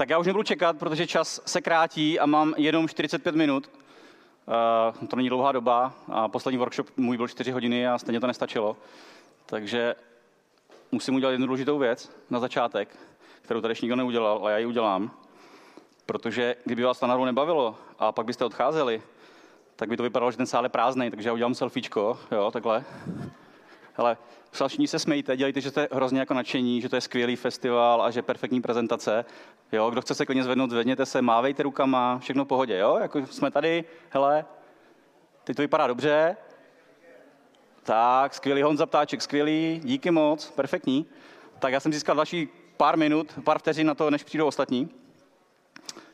Tak já už nebudu čekat, protože čas se krátí a mám jenom 45 minut. Uh, to není dlouhá doba a poslední workshop můj byl 4 hodiny a stejně to nestačilo. Takže musím udělat jednu důležitou věc na začátek, kterou tady ještě nikdo neudělal, a já ji udělám. Protože kdyby vás to nebavilo a pak byste odcházeli, tak by to vypadalo, že ten sál je prázdný, takže já udělám selfiečko, jo, takhle. Hele, všichni se smejte, dělejte, že jste hrozně jako nadšení, že to je skvělý festival a že perfektní prezentace. Jo, kdo chce se klidně zvednout, zvedněte se, mávejte rukama, všechno v pohodě, jo? Jako jsme tady, hele, teď to vypadá dobře. Tak, skvělý Honza Ptáček, skvělý, díky moc, perfektní. Tak já jsem získal další pár minut, pár vteřin na to, než přijdou ostatní.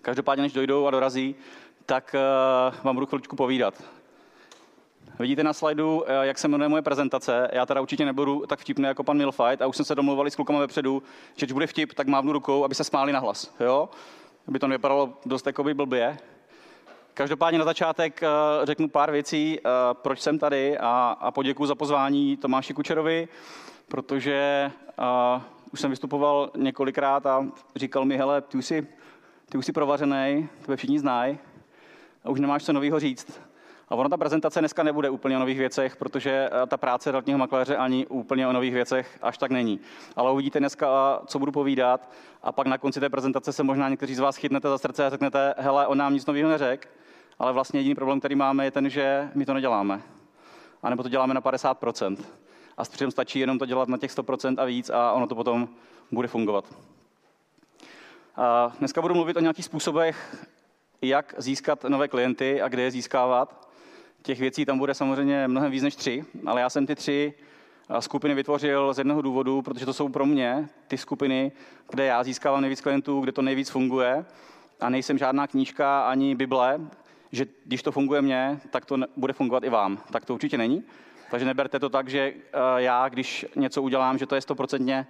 Každopádně, než dojdou a dorazí, tak uh, vám budu chvíličku povídat. Vidíte na slajdu, eh, jak se jmenuje moje prezentace. Já teda určitě nebudu tak vtipný jako pan Milfight a už jsem se domluvali s klukama vepředu, že když bude vtip, tak mávnu rukou, aby se smáli na hlas. Jo? Aby to nevypadalo dost jakoby blbě. Každopádně na začátek eh, řeknu pár věcí, proč jsem tady a, a poděkuji za pozvání Tomáši Kučerovi, protože uh, už jsem vystupoval několikrát a říkal mi, hele, ty už jsi, ty už jsi provařený, tebe všichni znají, a už nemáš co nového říct. A ona ta prezentace dneska nebude úplně o nových věcech, protože eh, ta práce realitního makléře ani úplně o nových věcech až tak není. Ale uvidíte dneska, co budu povídat a pak na konci té prezentace se možná někteří z vás chytnete za srdce a řeknete, hele, on nám nic nového neřekl, ale vlastně jediný problém, který máme, je ten, že my to neděláme. A nebo to děláme na 50%. A s stačí jenom to dělat na těch 100% a víc a ono to potom bude fungovat. A dneska budu mluvit o nějakých způsobech, jak získat nové klienty a kde je získávat. Těch věcí tam bude samozřejmě mnohem víc než tři, ale já jsem ty tři skupiny vytvořil z jednoho důvodu, protože to jsou pro mě ty skupiny, kde já získávám nejvíc klientů, kde to nejvíc funguje a nejsem žádná knížka ani Bible, že když to funguje mně, tak to bude fungovat i vám. Tak to určitě není. Takže neberte to tak, že já, když něco udělám, že to je stoprocentně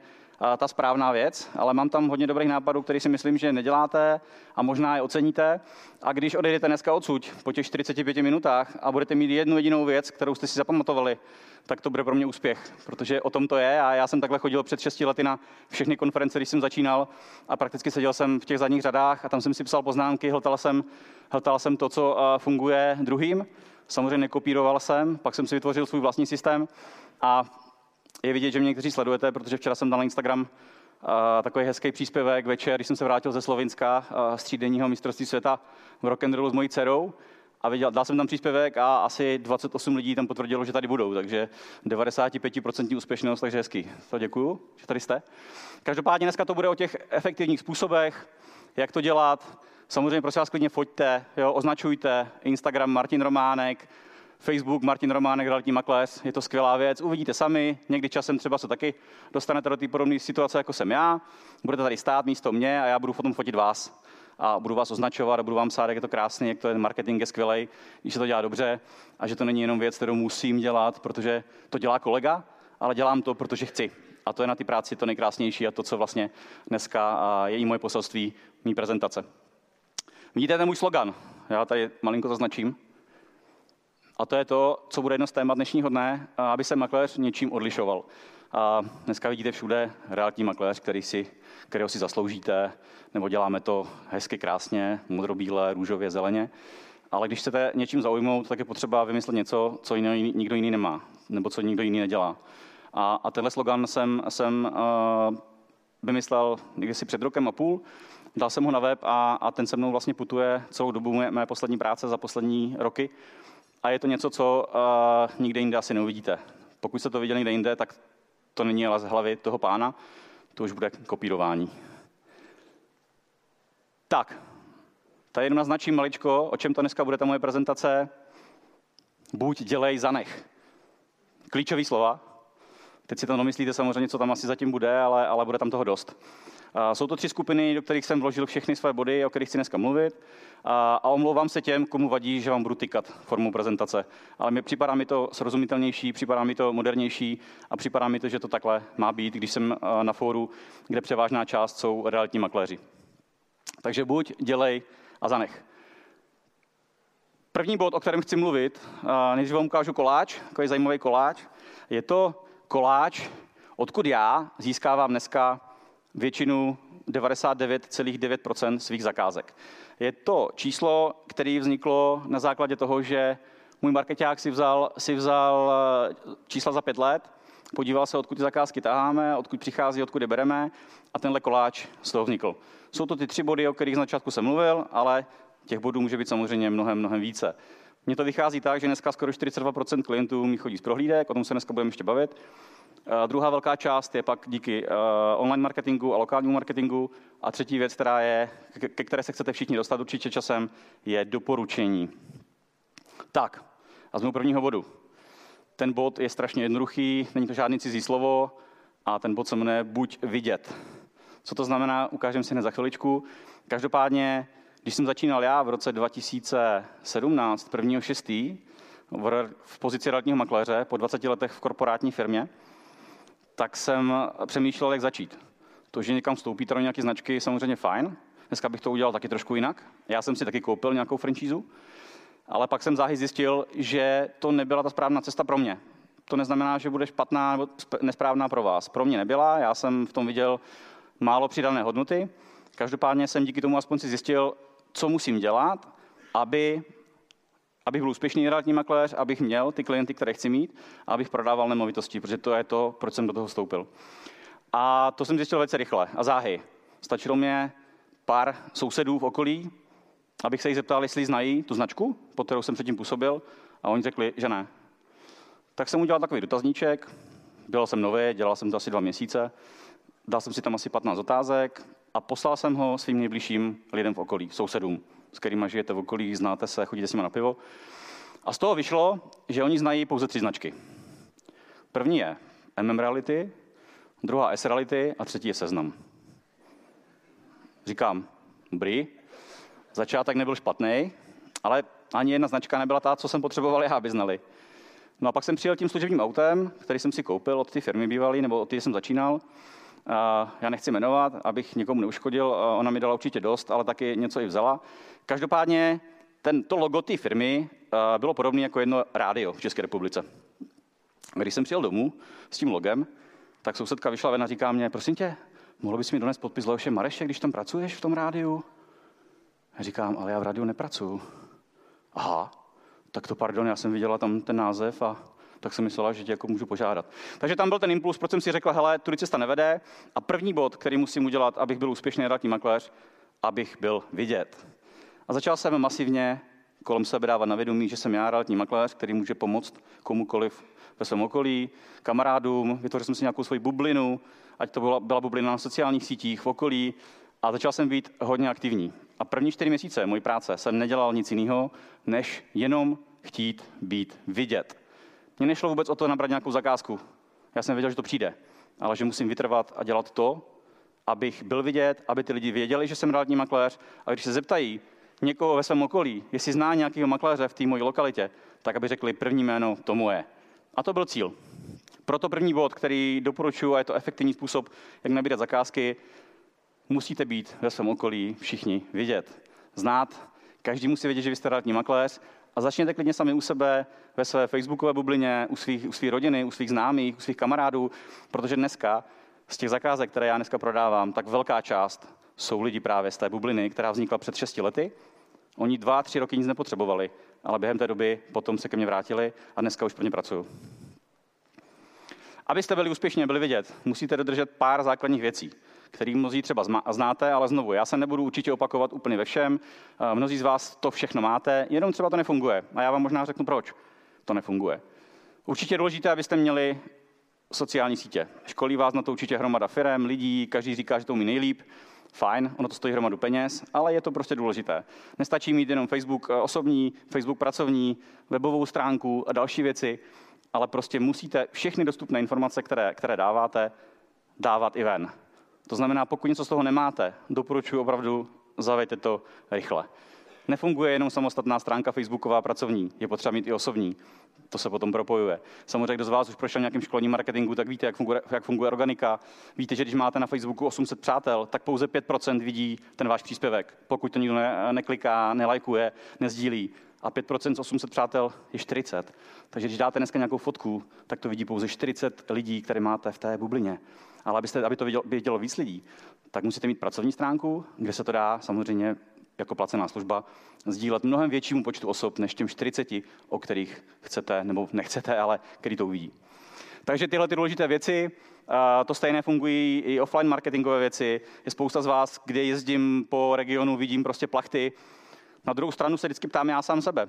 ta správná věc, ale mám tam hodně dobrých nápadů, které si myslím, že neděláte a možná je oceníte. A když odejdete dneska odsud po těch 45 minutách a budete mít jednu jedinou věc, kterou jste si zapamatovali, tak to bude pro mě úspěch, protože o tom to je. A já jsem takhle chodil před 6 lety na všechny konference, když jsem začínal a prakticky seděl jsem v těch zadních řadách a tam jsem si psal poznámky, hltal jsem, hltal jsem to, co funguje druhým. Samozřejmě nekopíroval jsem, pak jsem si vytvořil svůj vlastní systém a je vidět, že mě někteří sledujete, protože včera jsem dal na Instagram uh, takový hezký příspěvek večer, když jsem se vrátil ze Slovinska uh, z třídenního mistrovství světa v rock'n'rollu s mojí dcerou. A viděl, dal jsem tam příspěvek a asi 28 lidí tam potvrdilo, že tady budou, takže 95% úspěšnost, takže hezký. To děkuju, že tady jste. Každopádně dneska to bude o těch efektivních způsobech, jak to dělat. Samozřejmě prosím vás klidně foďte, jo, označujte Instagram Martin Románek, Facebook Martin Románek, realitní makléř, je to skvělá věc, uvidíte sami, někdy časem třeba se taky dostanete do té podobné situace, jako jsem já, budete tady stát místo mě a já budu potom fotit vás a budu vás označovat a budu vám psát, jak je to krásný, jak to je marketing je skvělý, když se to dělá dobře a že to není jenom věc, kterou musím dělat, protože to dělá kolega, ale dělám to, protože chci. A to je na té práci to nejkrásnější a to, co vlastně dneska je i moje poselství, mý prezentace. Vidíte ten můj slogan? Já tady malinko zaznačím. A to je to, co bude jedno z témat dnešního dne, aby se makléř něčím odlišoval. A dneska vidíte všude realitní makléř, který si, kterého si zasloužíte, nebo děláme to hezky, krásně, modrobíle, růžově, zeleně. Ale když chcete něčím zaujmout, tak je potřeba vymyslet něco, co jiný, nikdo jiný nemá, nebo co nikdo jiný nedělá. A, a tenhle slogan jsem, jsem uh, vymyslel někdy si před rokem a půl, dal jsem ho na web a, a ten se mnou vlastně putuje celou dobu mé, mé poslední práce za poslední roky a je to něco, co uh, nikde jinde asi neuvidíte. Pokud jste to viděli někde jinde, tak to není z hlavy toho pána, to už bude kopírování. Tak, tady jenom naznačím maličko, o čem to dneska bude ta moje prezentace. Buď dělej, zanech. Klíčový slova. Teď si to domyslíte samozřejmě, co tam asi zatím bude, ale, ale bude tam toho dost. Jsou to tři skupiny, do kterých jsem vložil všechny své body, o kterých chci dneska mluvit. A omlouvám se těm, komu vadí, že vám budu tykat formou prezentace. Ale mi připadá mi to srozumitelnější, připadá mi to modernější a připadá mi to, že to takhle má být, když jsem na fóru, kde převážná část jsou realitní makléři. Takže buď, dělej a zanech. První bod, o kterém chci mluvit, než vám ukážu koláč, takový zajímavý koláč, je to koláč, odkud já získávám dneska většinu 99,9% svých zakázek. Je to číslo, které vzniklo na základě toho, že můj marketák si vzal, si vzal eh, čísla za pět let, podíval se, odkud ty zakázky taháme, odkud přichází, odkud je bereme a tenhle koláč z toho vznikl. Jsou to ty tři body, o kterých z začátku jsem mluvil, ale těch bodů může být samozřejmě mnohem, mnohem více. Mně to vychází tak, že dneska skoro 42% klientů mi chodí z prohlídek, o tom se dneska budeme ještě bavit. Uh, druhá velká část je pak díky uh, online marketingu a lokálnímu marketingu. A třetí věc, která je, ke, které se chcete všichni dostat určitě časem, je doporučení. Tak, a z mého prvního bodu. Ten bod je strašně jednoduchý, není to žádný cizí slovo a ten bod se jmenuje Buď vidět. Co to znamená, ukážeme si hned za chviličku. Každopádně, když jsem začínal já v roce 2017, 1.6., v pozici realitního makléře po 20 letech v korporátní firmě, tak jsem přemýšlel, jak začít. To, že někam vstoupíte do nějaké značky, je samozřejmě fajn. Dneska bych to udělal taky trošku jinak. Já jsem si taky koupil nějakou franšízu, ale pak jsem záhy zjistil, že to nebyla ta správná cesta pro mě. To neznamená, že bude špatná nebo nesprávná pro vás. Pro mě nebyla, já jsem v tom viděl málo přidané hodnoty. Každopádně jsem díky tomu aspoň si zjistil, co musím dělat, aby, abych byl úspěšný realitní makléř, abych měl ty klienty, které chci mít, a abych prodával nemovitosti, protože to je to, proč jsem do toho vstoupil. A to jsem zjistil velice rychle a záhy. Stačilo mě pár sousedů v okolí, abych se jich zeptal, jestli znají tu značku, pod kterou jsem předtím působil, a oni řekli, že ne. Tak jsem udělal takový dotazníček, byl jsem nový, dělal jsem to asi dva měsíce, dal jsem si tam asi 15 otázek a poslal jsem ho svým nejbližším lidem v okolí, sousedům, s kterými žijete v okolí, znáte se, chodíte s nimi na pivo. A z toho vyšlo, že oni znají pouze tři značky. První je MM Reality, druhá S Reality a třetí je Seznam. Říkám, dobrý, začátek nebyl špatný, ale ani jedna značka nebyla ta, co jsem potřeboval já, aby znali. No a pak jsem přijel tím služebním autem, který jsem si koupil od té firmy bývalý, nebo od té jsem začínal. Já nechci jmenovat, abych někomu neuškodil, ona mi dala určitě dost, ale taky něco i vzala. Každopádně ten, to logo té firmy bylo podobné jako jedno rádio v České republice. Když jsem přijel domů s tím logem, tak sousedka vyšla ven a říká mě, prosím tě, mohl bys mi donést podpis Leoše Mareše, když tam pracuješ v tom rádiu? Já říkám, ale já v rádiu nepracuju. Aha, tak to pardon, já jsem viděla tam ten název a tak jsem myslela, že tě jako můžu požádat. Takže tam byl ten impuls, proč jsem si řekla, hele, tudy cesta nevede a první bod, který musím udělat, abych byl úspěšný realitní makléř, abych byl vidět. A začal jsem masivně kolem sebe dávat na vědomí, že jsem já realitní makléř, který může pomoct komukoliv ve svém okolí, kamarádům, vytvořil jsem si nějakou svoji bublinu, ať to byla, byla bublina na sociálních sítích, v okolí, a začal jsem být hodně aktivní. A první čtyři měsíce mojí práce jsem nedělal nic jiného, než jenom chtít být vidět. Mně nešlo vůbec o to nabrat nějakou zakázku. Já jsem věděl, že to přijde, ale že musím vytrvat a dělat to, abych byl vidět, aby ty lidi věděli, že jsem realitní makléř. A když se zeptají někoho ve svém okolí, jestli zná nějakého makléře v té mojí lokalitě, tak aby řekli první jméno, to moje. A to byl cíl. Proto první bod, který doporučuji, a je to efektivní způsob, jak nabírat zakázky, musíte být ve svém okolí všichni vidět. Znát, každý musí vědět, že vy jste realitní makléř a začněte klidně sami u sebe, ve své facebookové bublině, u svých, u svých rodiny, u svých známých, u svých kamarádů, protože dneska z těch zakázek, které já dneska prodávám, tak velká část jsou lidi právě z té bubliny, která vznikla před 6 lety. Oni dva, tři roky nic nepotřebovali, ale během té doby potom se ke mně vrátili a dneska už pro ně pracuju. Abyste byli úspěšní byli vidět, musíte dodržet pár základních věcí, které mnozí třeba znáte, ale znovu, já se nebudu určitě opakovat úplně ve všem. Eh, mnozí z vás to všechno máte, jenom třeba to nefunguje. A já vám možná řeknu, proč to nefunguje. Určitě je důležité, abyste měli sociální sítě. Školí vás na to určitě hromada firem, lidí, každý říká, že to umí nejlíp. Fajn, ono to stojí hromadu peněz, ale je to prostě důležité. Nestačí mít jenom Facebook eh, osobní, Facebook pracovní, webovou stránku a další věci, ale prostě musíte všechny dostupné informace, které, které dáváte, dávat i ven. To znamená, pokud něco z toho nemáte, doporučuji opravdu, zavejte to rychle. Nefunguje jenom samostatná stránka Facebooková pracovní, je potřeba mít i osobní. To se potom propojuje. Samozřejmě, kdo z vás už prošel nějakým školním marketingu, tak víte, jak funguje, jak funguje organika. Víte, že když máte na Facebooku 800 přátel, tak pouze 5% vidí ten váš příspěvek. Pokud to nikdo ne, nekliká, nelajkuje, nezdílí. A 5% z 800 přátel je 40. Takže když dáte dneska nějakou fotku, tak to vidí pouze 40 lidí, které máte v té bublině. Ale abyste, aby to vidělo, vidělo víc lidí, tak musíte mít pracovní stránku, kde se to dá samozřejmě jako placená služba sdílet mnohem většímu počtu osob než těm 40, o kterých chcete nebo nechcete, ale který to uvidí. Takže tyhle ty důležité věci, to stejné fungují i offline marketingové věci. Je spousta z vás, kde jezdím po regionu, vidím prostě plachty. Na druhou stranu se vždycky ptám já sám sebe.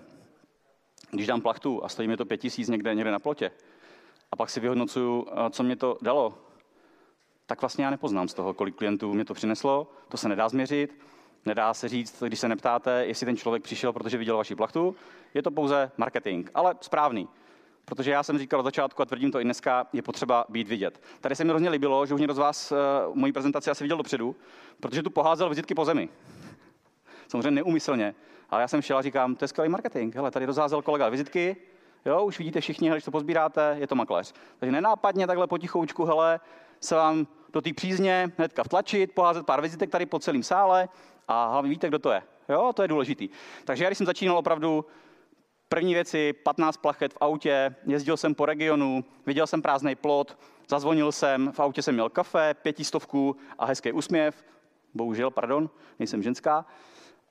Když dám plachtu a stojí mi to pět tisíc někde, někde na plotě, a pak si vyhodnocuju, co mě to dalo, tak vlastně já nepoznám z toho, kolik klientů mě to přineslo, to se nedá změřit, nedá se říct, když se neptáte, jestli ten člověk přišel, protože viděl vaši plachtu, je to pouze marketing, ale správný. Protože já jsem říkal od začátku a tvrdím to i dneska, je potřeba být vidět. Tady se mi hrozně líbilo, že už někdo z vás uh, moji prezentaci asi viděl dopředu, protože tu poházel vizitky po zemi. Samozřejmě neumyslně, ale já jsem šel a říkám, to je skvělý marketing. Hele, tady rozházel kolega vizitky, jo, už vidíte všichni, když to pozbíráte, je to makléř. Takže nenápadně takhle potichoučku, hele, se vám do té přízně hnedka vtlačit, poházet pár vizitek tady po celém sále a hlavně víte, kdo to je. Jo, to je důležitý. Takže já, když jsem začínal opravdu První věci, 15 plachet v autě, jezdil jsem po regionu, viděl jsem prázdný plot, zazvonil jsem, v autě jsem měl kafe, pětistovku a hezký úsměv. Bohužel, pardon, nejsem ženská.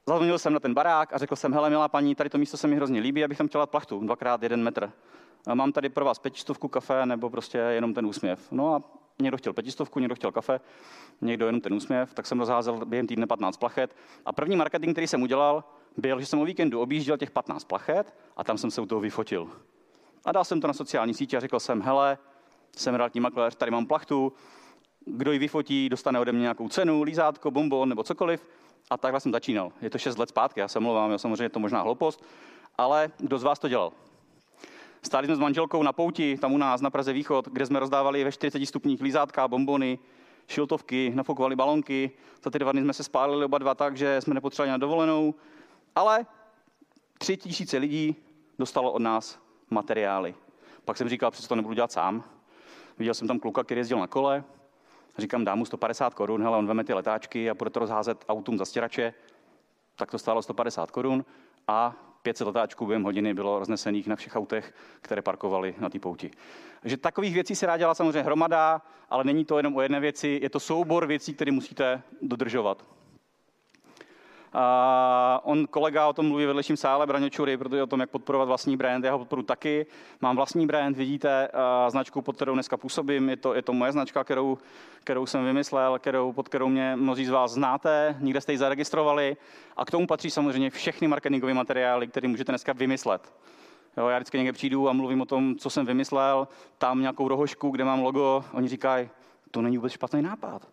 Zazvonil jsem na ten barák a řekl jsem, hele, milá paní, tady to místo se mi hrozně líbí, abych tam chtěla plachtu, dvakrát jeden metr. Mám tady pro vás pětistovku kafe nebo prostě jenom ten úsměv. No a někdo chtěl pětistovku, někdo chtěl kafe, někdo jenom ten úsměv, tak jsem rozházel během týdne 15 plachet. A první marketing, který jsem udělal, byl, že jsem o víkendu objížděl těch 15 plachet a tam jsem se u toho vyfotil. A dal jsem to na sociální sítě a řekl jsem, hele, jsem realitní makléř, tady mám plachtu, kdo ji vyfotí, dostane ode mě nějakou cenu, lízátko, bonbon nebo cokoliv. A takhle jsem začínal. Je to 6 let zpátky, já se mluvám, já samozřejmě je to možná hloupost, ale kdo z vás to dělal? Stáli jsme s manželkou na pouti, tam u nás na Praze Východ, kde jsme rozdávali ve 40 stupních lízátka, bombony, šiltovky, nafokovali balonky. Za ty dva dny jsme se spálili oba dva tak, že jsme nepotřebovali na dovolenou. Ale tři tisíce lidí dostalo od nás materiály. Pak jsem říkal, přece to nebudu dělat sám. Viděl jsem tam kluka, který jezdil na kole. Říkám, dám mu 150 korun, hele, on veme ty letáčky a bude to rozházet autům za stěrače. Tak to stálo 150 korun a 500 letáčků během hodiny bylo roznesených na všech autech, které parkovali na té pouti. Takže takových věcí se dá dělat samozřejmě hromada, ale není to jenom o jedné věci, je to soubor věcí, které musíte dodržovat. A on kolega o tom mluví ve vedlejším sále, Braňo Čury, protože o tom, jak podporovat vlastní brand. Já ho podporu taky. Mám vlastní brand, vidíte, značku, pod kterou dneska působím. Je to, je to moje značka, kterou, kterou jsem vymyslel, kterou, pod kterou mě mnozí z vás znáte, někde jste ji zaregistrovali. A k tomu patří samozřejmě všechny marketingové materiály, které můžete dneska vymyslet. Jo, já vždycky někde přijdu a mluvím o tom, co jsem vymyslel, tam nějakou rohošku, kde mám logo, oni říkají, to není vůbec špatný nápad.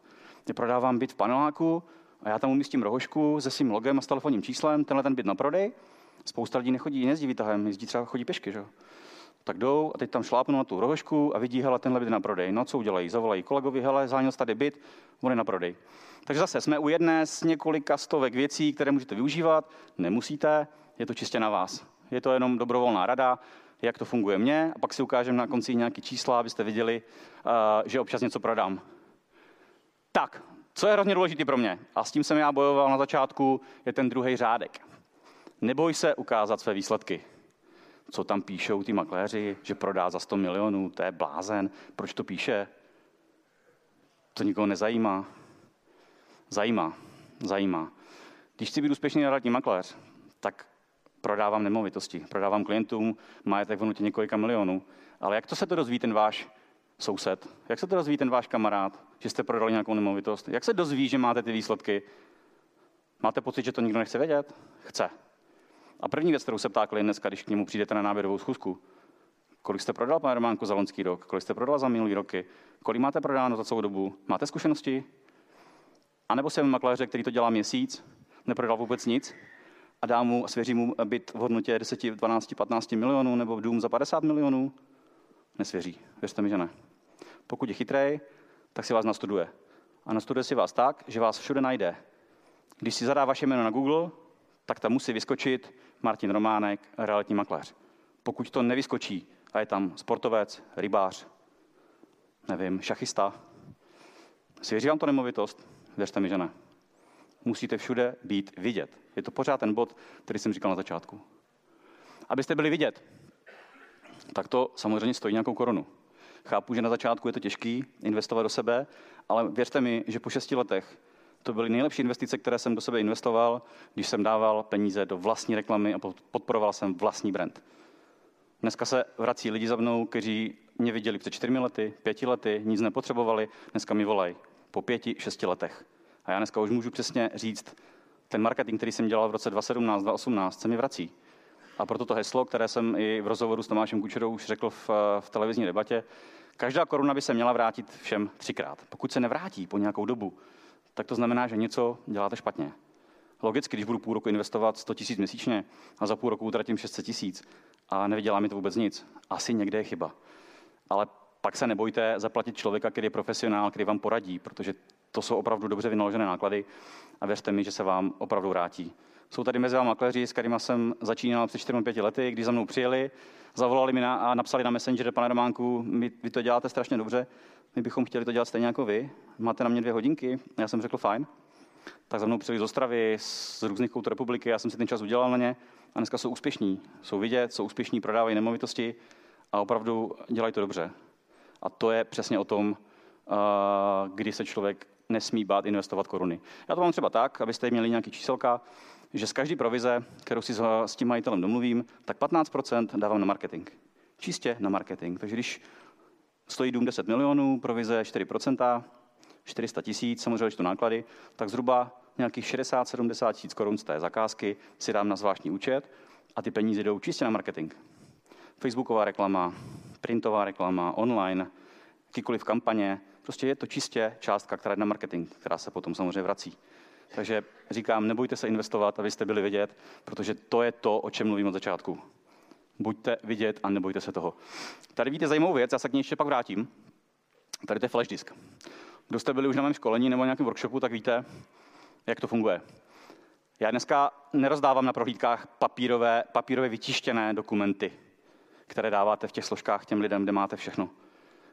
Já prodávám byt v paneláku, a já tam umístím rohošku se svým logem a s telefonním číslem, tenhle ten byt na prodej. Spousta lidí nechodí, nejezdí výtahem, jezdí třeba chodí pešky, že? Tak jdou a teď tam šlápnou na tu rohošku a vidí, hele, tenhle byt na prodej. No co udělají? Zavolají kolegovi, hele, záněl tady byt, on je na prodej. Takže zase jsme u jedné z několika stovek věcí, které můžete využívat. Nemusíte, je to čistě na vás. Je to jenom dobrovolná rada, jak to funguje mně, a pak si ukážeme na konci nějaké čísla, abyste viděli, uh, že občas něco prodám. Tak, co je hrozně důležité pro mě, a s tím jsem já bojoval na začátku, je ten druhý řádek. Neboj se ukázat své výsledky. Co tam píšou ty makléři, že prodá za 100 milionů, to je blázen. Proč to píše? To nikoho nezajímá. Zajímá, zajímá. Když chci být úspěšný realitní makléř, tak prodávám nemovitosti, prodávám klientům majetek v hodnotě několika milionů. Ale jak to se to dozví ten váš soused? Jak se to dozví ten váš kamarád, že jste prodali nějakou nemovitost? Jak se dozví, že máte ty výsledky? Máte pocit, že to nikdo nechce vědět? Chce. A první věc, kterou se ptá klient dneska, když k němu přijdete na náběrovou schůzku, kolik jste prodal, pane Románku, za loňský rok, kolik jste prodal za minulý roky, kolik máte prodáno za celou dobu, máte zkušenosti? A nebo jsem makléře, který to dělá měsíc, neprodal vůbec nic a dá mu, svěří mu byt v hodnotě 10, 12, 15 milionů nebo dům za 50 milionů? Nesvěří. Věřte mi, že ne. Pokud je chytrý, tak si vás nastuduje. A nastuduje si vás tak, že vás všude najde. Když si zadá vaše jméno na Google, tak tam musí vyskočit Martin Románek, realitní makléř. Pokud to nevyskočí a je tam sportovec, rybář, nevím, šachista, svěří vám to nemovitost? Věřte mi, že ne. Musíte všude být vidět. Je to pořád ten bod, který jsem říkal na začátku. Abyste byli vidět, tak to samozřejmě stojí nějakou korunu. Chápu, že na začátku je to těžký investovat do sebe, ale věřte mi, že po šesti letech to byly nejlepší investice, které jsem do sebe investoval, když jsem dával peníze do vlastní reklamy a podporoval jsem vlastní brand. Dneska se vrací lidi za mnou, kteří mě viděli před čtyřmi lety, pěti lety, nic nepotřebovali, dneska mi volají po pěti, šesti letech. A já dneska už můžu přesně říct, ten marketing, který jsem dělal v roce 2017, 2018, se mi vrací. A proto to heslo, které jsem i v rozhovoru s Tomášem Kučerou už řekl v, v televizní debatě, každá koruna by se měla vrátit všem třikrát. Pokud se nevrátí po nějakou dobu, tak to znamená, že něco děláte špatně. Logicky, když budu půl roku investovat 100 000 měsíčně a za půl roku utratím 600 tisíc a nevydělá mi to vůbec nic, asi někde je chyba. Ale pak se nebojte zaplatit člověka, který je profesionál, který vám poradí, protože to jsou opravdu dobře vynaložené náklady a věřte mi, že se vám opravdu vrátí. Jsou tady mezi makléři, s kterými jsem začínal před 4-5 lety, když za mnou přijeli, zavolali mi na, a napsali na Messenger, pane Románku, my, vy to děláte strašně dobře, my bychom chtěli to dělat stejně jako vy, máte na mě dvě hodinky, já jsem řekl fajn. Tak za mnou přijeli z Ostravy, z různých koutů republiky, já jsem si ten čas udělal na ně a dneska jsou úspěšní. Jsou vidět, jsou úspěšní, prodávají nemovitosti a opravdu dělají to dobře. A to je přesně o tom, kdy se člověk nesmí bát investovat koruny. Já to mám třeba tak, abyste měli nějaký číselka, že z každé provize, kterou si s tím majitelem domluvím, tak 15% dávám na marketing. Čistě na marketing. Takže když stojí dům 10 milionů, provize 4%, 400 tisíc, samozřejmě, to náklady, tak zhruba nějakých 60-70 tisíc korun z té zakázky si dám na zvláštní účet a ty peníze jdou čistě na marketing. Facebooková reklama, printová reklama, online, jakýkoliv kampaně, prostě je to čistě částka, která je na marketing, která se potom samozřejmě vrací. Takže říkám, nebojte se investovat, abyste byli vidět, protože to je to, o čem mluvím od začátku. Buďte vidět a nebojte se toho. Tady víte zajímavou věc, já se k ní ještě pak vrátím. Tady to je flash disk. Kdo jste byli už na mém školení nebo nějakém workshopu, tak víte, jak to funguje. Já dneska nerozdávám na prohlídkách papírové, papírové vytištěné dokumenty, které dáváte v těch složkách těm lidem, kde máte všechno.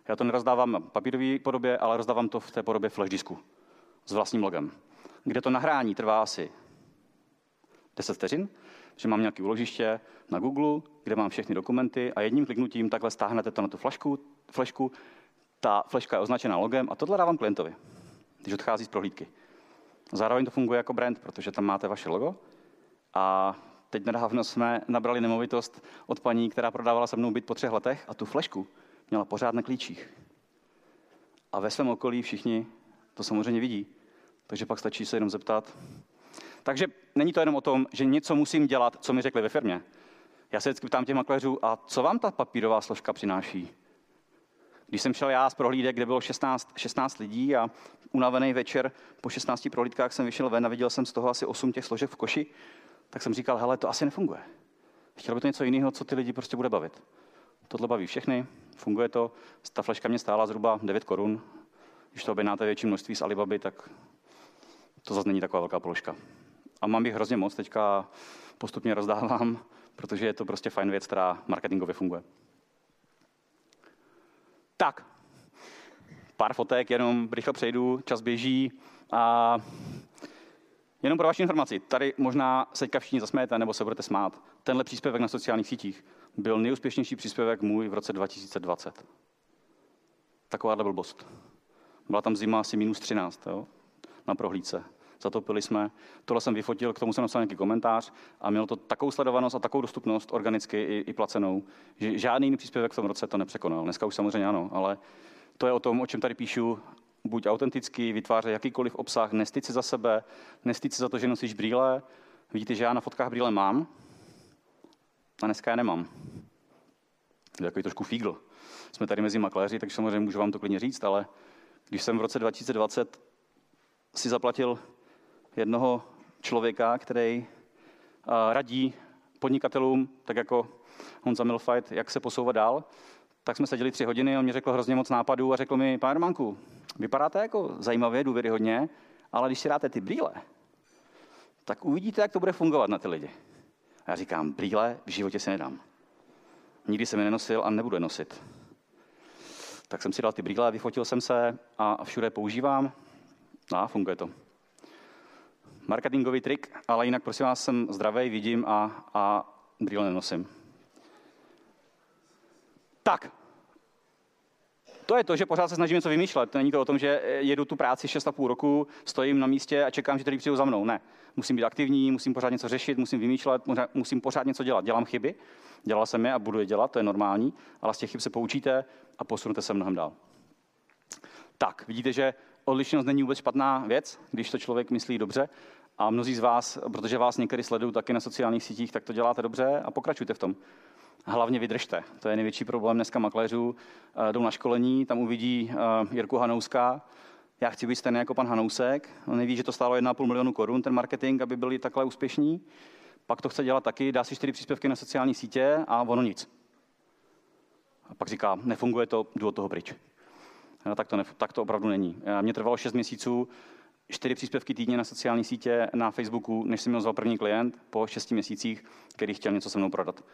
Já to nerozdávám v papírové podobě, ale rozdávám to v té podobě flash disku s vlastním logem, kde to nahrání trvá asi 10 vteřin, že mám nějaké úložiště na Google, kde mám všechny dokumenty a jedním kliknutím takhle stáhnete to na tu flašku, flešku, ta fleška je označena logem a tohle dávám klientovi, když odchází z prohlídky. Zároveň to funguje jako brand, protože tam máte vaše logo a teď nedávno jsme nabrali nemovitost od paní, která prodávala se mnou byt po třech letech a tu flešku měla pořád na klíčích. A ve svém okolí všichni to samozřejmě vidí. Takže pak stačí se jenom zeptat. Takže není to jenom o tom, že něco musím dělat, co mi řekli ve firmě. Já se vždycky ptám těch makléřů, a co vám ta papírová složka přináší? Když jsem šel já z prohlídek, kde bylo 16, 16 lidí a unavený večer po 16 prohlídkách jsem vyšel ven a viděl jsem z toho asi 8 těch složek v koši, tak jsem říkal, hele, to asi nefunguje. Chtěl by to něco jiného, co ty lidi prostě bude bavit. Tohle baví všechny, funguje to. Ta fleška mě stála zhruba 9 korun. Když to objednáte větší množství z Alibaby, tak to zase není taková velká položka. A mám jich hrozně moc, teďka postupně rozdávám, protože je to prostě fajn věc, která marketingově funguje. Tak, pár fotek, jenom rychle přejdu, čas běží a jenom pro vaši informaci, tady možná se teďka všichni zasmějete nebo se budete smát. Tenhle příspěvek na sociálních sítích byl nejúspěšnější příspěvek můj v roce 2020. Takováhle blbost. Byla tam zima asi minus 13 jo, na prohlídce. Zatopili jsme. Tohle jsem vyfotil, k tomu jsem napsal nějaký komentář a mělo to takovou sledovanost a takovou dostupnost organicky i, i placenou, že žádný jiný příspěvek v tom roce to nepřekonal. Dneska už samozřejmě ano, ale to je o tom, o čem tady píšu. Buď autentický, vytvářej jakýkoliv obsah, nestyď si za sebe, nestyď si za to, že nosíš brýle. Vidíte, že já na fotkách brýle mám, a dneska je nemám. To je takový trošku fígl. Jsme tady mezi makléři, takže samozřejmě můžu vám to klidně říct, ale když jsem v roce 2020 si zaplatil jednoho člověka, který radí podnikatelům, tak jako Honza Milfight, jak se posouvat dál, tak jsme seděli tři hodiny, on mi řekl hrozně moc nápadů a řekl mi, pane Románku, vypadáte jako zajímavě, důvěryhodně, ale když si dáte ty brýle, tak uvidíte, jak to bude fungovat na ty lidi. A já říkám, brýle v životě si nedám. Nikdy jsem je nenosil a nebudu je nosit. Tak jsem si dal ty brýle, vyfotil jsem se a všude používám a funguje to. Marketingový trik, ale jinak prosím vás, jsem zdravý, vidím a, a brýle nenosím. Tak. To je to, že pořád se snažím něco vymýšlet. Není to o tom, že jedu tu práci 6,5 roku, stojím na místě a čekám, že tady přijdou za mnou. Ne. Musím být aktivní, musím pořád něco řešit, musím vymýšlet, musím pořád něco dělat. Dělám chyby, dělal jsem je a budu je dělat, to je normální, ale z těch chyb se poučíte a posunete se mnohem dál. Tak, vidíte, že odlišnost není vůbec špatná věc, když to člověk myslí dobře. A mnozí z vás, protože vás některý sledují taky na sociálních sítích, tak to děláte dobře a pokračujte v tom. Hlavně vydržte. To je největší problém dneska makléřů. Eh, jdou na školení, tam uvidí eh, Jirku Hanouská. Já chci být stejný jako pan Hanousek. On neví, že to stálo 1,5 milionu korun, ten marketing, aby byli takhle úspěšní. Pak to chce dělat taky, dá si čtyři příspěvky na sociální sítě a ono nic. A pak říká, nefunguje to, jdu od toho pryč. No, tak, to tak to opravdu není. Eh, Mně trvalo 6 měsíců, čtyři příspěvky týdně na sociální sítě na Facebooku, než jsem měl první klient po 6 měsících, který chtěl něco se mnou prodat.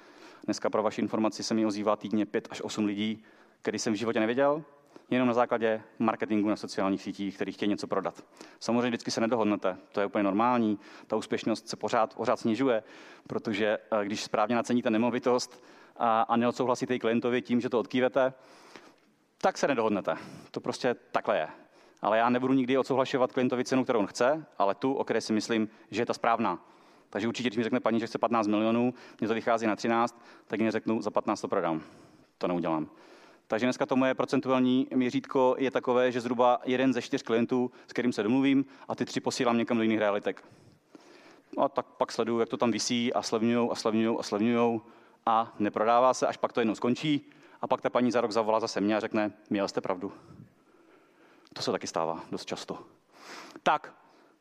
Dneska pro vaši informaci se mi ozývá týdně 5 až 8 lidí, který jsem v životě nevěděl, jenom na základě marketingu na sociálních sítích, který chtějí něco prodat. Samozřejmě vždycky se nedohodnete, to je úplně normální, ta úspěšnost se pořád, pořád snižuje, protože eh, když správně naceníte nemovitost a, a neodsouhlasíte klientovi tím, že to odkývete, tak se nedohodnete. To prostě takhle je. Ale já nebudu nikdy odsouhlašovat klientovi cenu, kterou on chce, ale tu, o které si myslím, že je ta správná. Takže určitě, když mi řekne paní, že chce 15 milionů, mě to vychází na 13, tak mi řeknu, za 15 to prodám. To neudělám. Takže dneska to moje procentuální měřítko je takové, že zhruba jeden ze čtyř klientů, s kterým se domluvím, a ty tři posílám někam do jiných realitek. A tak pak sleduju, jak to tam visí a slevňujou a slevňujou a slevňujou a neprodává se, až pak to jednou skončí a pak ta paní za rok zavolá zase mě a řekne, měl jste pravdu. To se taky stává dost často. Tak,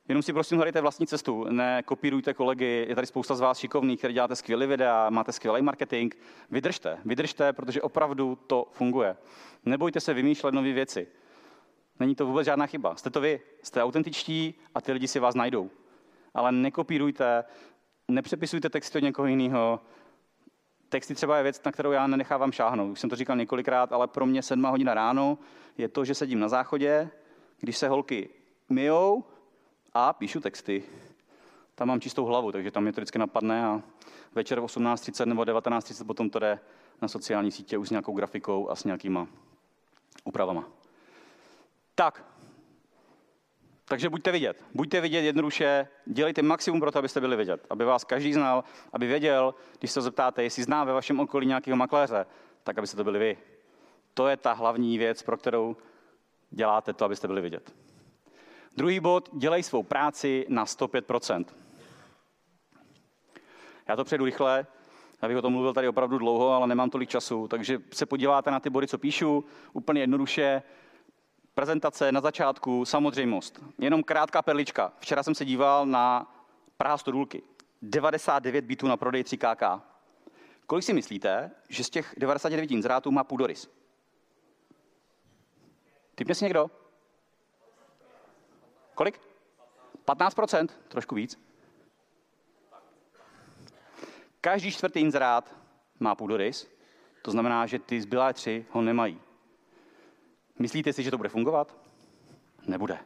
jenom si prosím hledejte vlastní cestu, nekopírujte kolegy, je tady spousta z vás šikovných, kteří děláte skvělé videa, máte skvělý marketing. Vydržte, vydržte, protože opravdu to funguje. Nebojte se vymýšlet nové věci. Není to vůbec žádná chyba. Jste to vy, jste autentičtí a ty lidi si vás najdou. Ale nekopírujte, nepřepisujte texty od někoho jiného, Texty třeba je věc, na kterou já nenechávám šáhnout. Už jsem to říkal několikrát, ale pro mě sedma hodina ráno je to, že sedím na záchodě, když se holky myjou a píšu texty. Tam mám čistou hlavu, takže tam mě to vždycky napadne a večer v 18.30 nebo 19.30 potom to jde na sociální sítě už s nějakou grafikou a s nějakýma úpravama. Tak, takže buďte vidět. Buďte vidět jednoduše, dělejte maximum pro to, abyste byli vidět. Aby vás každý znal, aby věděl, když se zeptáte, jestli zná ve vašem okolí nějakého makléře, tak abyste to byli vy. To je ta hlavní věc, pro kterou děláte to, abyste byli vidět. Druhý bod, dělej svou práci na 105%. Já to přejdu rychle, abych o tom mluvil tady opravdu dlouho, ale nemám tolik času, takže se podíváte na ty body, co píšu, úplně jednoduše. Prezentace na začátku, samozřejmost. Jenom krátká perlička. Včera jsem se díval na Praha Stodůlky. 99 bitů na prodej 3KK. Kolik si myslíte, že z těch 99 inzerátů má půdorys? Typně si někdo? Kolik? 15%, trošku víc. Každý čtvrtý inzerát má půdorys, to znamená, že ty zbylé tři ho nemají. Myslíte si, že to bude fungovat? Nebude.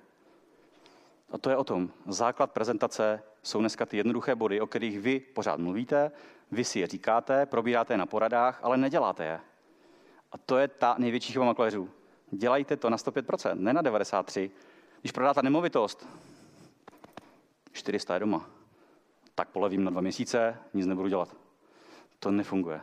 A to je o tom. Základ prezentace jsou dneska ty jednoduché body, o kterých vy pořád mluvíte, vy si je říkáte, probíráte je na poradách, ale neděláte je. A to je ta největší chyba makléřů. Dělejte to na 105%, ne na 93%. Když prodáte nemovitost, 400 je doma, tak polevím na dva měsíce, nic nebudu dělat. To nefunguje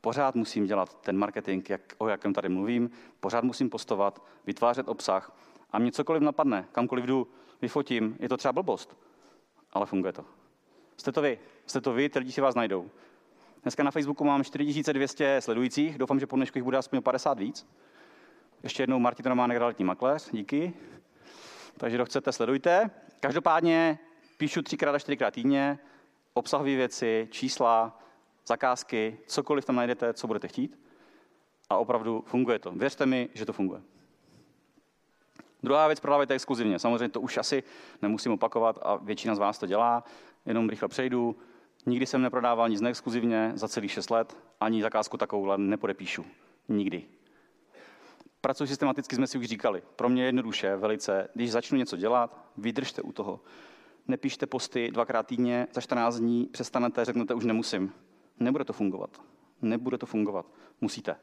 pořád musím dělat ten marketing, jak, o jakém tady mluvím, pořád musím postovat, vytvářet obsah a mě cokoliv napadne, kamkoliv jdu, vyfotím, je to třeba blbost, ale funguje to. Jste to vy, jste to vy, ty lidi si vás najdou. Dneska na Facebooku mám 4200 sledujících, doufám, že po dnešku jich bude aspoň 50 víc. Ještě jednou Martin Románek, realitní makléř, díky. Takže kdo chcete, sledujte. Každopádně píšu třikrát a čtyřikrát týdně, obsahové věci, čísla, zakázky, cokoliv tam najdete, co budete chtít. A opravdu funguje to. Věřte mi, že to funguje. Druhá věc, prodávejte exkluzivně. Samozřejmě to už asi nemusím opakovat a většina z vás to dělá. Jenom rychle přejdu. Nikdy jsem neprodával nic neexkluzivně za celých 6 let, ani zakázku takovouhle nepodepíšu. Nikdy. Pracuji systematicky, jsme si už říkali. Pro mě jednoduše, velice, když začnu něco dělat, vydržte u toho. Nepíšte posty dvakrát týdně, za 14 dní přestanete, řeknete, už nemusím. Nebude to fungovat. Nebude to fungovat. Musíte.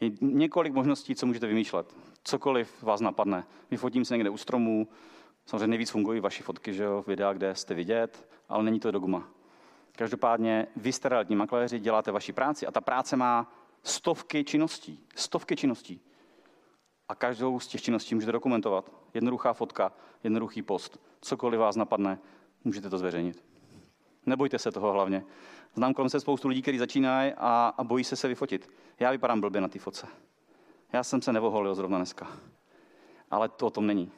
Je několik možností, co můžete vymýšlet. Cokoliv vás napadne. Vyfotím se někde u stromů, samozřejmě nejvíc fungují vaše fotky, že jo, videa, kde jste vidět, ale není to dogma. Každopádně vy jste realitní makléři, děláte vaši práci a ta práce má stovky činností. Stovky činností. A každou z těch činností můžete dokumentovat. Jednoduchá fotka, jednoduchý post, cokoliv vás napadne, můžete to zveřejnit. Nebojte se toho hlavně. Znám kolem se spoustu lidí, kteří začínají a, a bojí se se vyfotit. Já vypadám blbě na té fotce. Já jsem se nevoholil zrovna dneska. Ale to o tom není.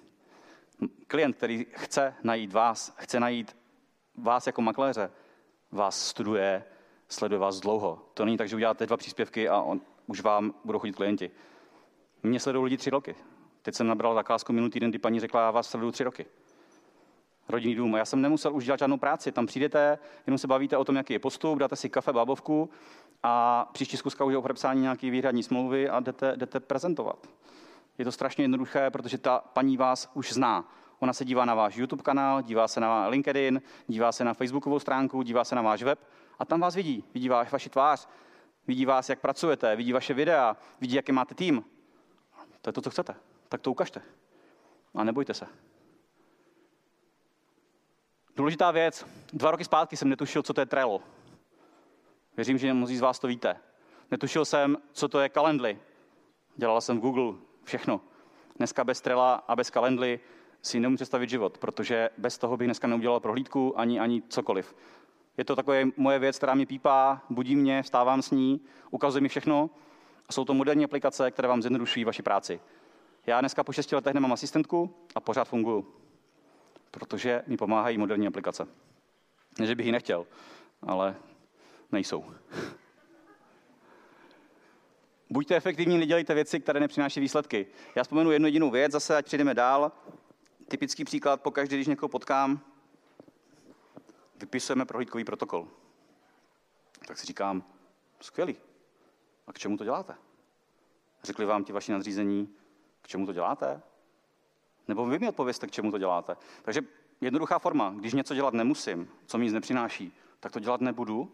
Klient, který chce najít vás, chce najít vás jako makléře, vás studuje, sleduje vás dlouho. To není tak, že uděláte dva příspěvky a on, už vám budou chodit klienti. Mě sledují lidi tři roky. Teď jsem nabral zakázku minulý týden, kdy paní řekla, já vás sleduju tři roky. Rodinný dům. Já jsem nemusel už dělat žádnou práci. Tam přijdete, jenom se bavíte o tom, jaký je postup, dáte si kafe, bábovku a příští zkuska už je o podepsání nějaké výhradní smlouvy a jdete, jdete prezentovat. Je to strašně jednoduché, protože ta paní vás už zná. Ona se dívá na váš YouTube kanál, dívá se na LinkedIn, dívá se na Facebookovou stránku, dívá se na váš web a tam vás vidí. Vidí váš, vaši tvář, vidí vás, jak pracujete, vidí vaše videa, vidí, jaký máte tým. To je to, co chcete. Tak to ukažte. A nebojte se. Důležitá věc. Dva roky zpátky jsem netušil, co to je Trello. Věřím, že mnozí z vás to víte. Netušil jsem, co to je Calendly. Dělal jsem v Google všechno. Dneska bez Trella a bez Calendly si nemůžu představit život, protože bez toho bych dneska neudělal prohlídku ani, ani cokoliv. Je to takové moje věc, která mě pípá, budí mě, vstávám s ní, ukazuje mi všechno. A jsou to moderní aplikace, které vám zjednodušují vaši práci. Já dneska po 6 letech nemám asistentku a pořád funguji, protože mi pomáhají moderní aplikace. Ne, že bych ji nechtěl, ale nejsou. Buďte efektivní, nedělejte věci, které nepřináší výsledky. Já vzpomenu jednu jedinou věc, zase ať přijdeme dál. Typický příklad, pokaždé, když někoho potkám, vypisujeme prohlídkový protokol. Tak si říkám, skvělý. A k čemu to děláte? Řekli vám ti vaši nadřízení, k čemu to děláte? Nebo vy mi odpověste, k čemu to děláte. Takže jednoduchá forma, když něco dělat nemusím, co mi nic nepřináší, tak to dělat nebudu,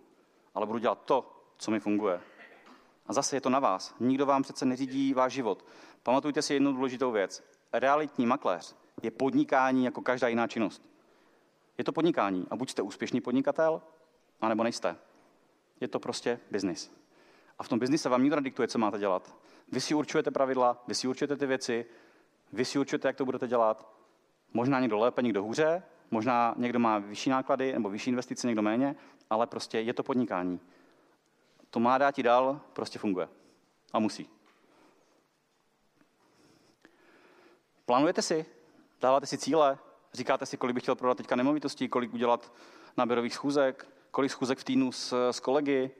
ale budu dělat to, co mi funguje. A zase je to na vás. Nikdo vám přece neřídí váš život. Pamatujte si jednu důležitou věc. Realitní makléř je podnikání jako každá jiná činnost. Je to podnikání a buď jste úspěšný podnikatel, anebo nejste. Je to prostě biznis. A v tom biznise vám nikdo nediktuje, co máte dělat. Vy si určujete pravidla, vy si určujete ty věci, vy si určujete, jak to budete dělat. Možná někdo lépe, někdo hůře, možná někdo má vyšší náklady nebo vyšší investice, někdo méně, ale prostě je to podnikání. To má dát i dál, prostě funguje. A musí. Plánujete si, dáváte si cíle, říkáte si, kolik bych chtěl prodat teďka nemovitostí, kolik udělat náběrových schůzek, kolik schůzek v týdnu s, s kolegy.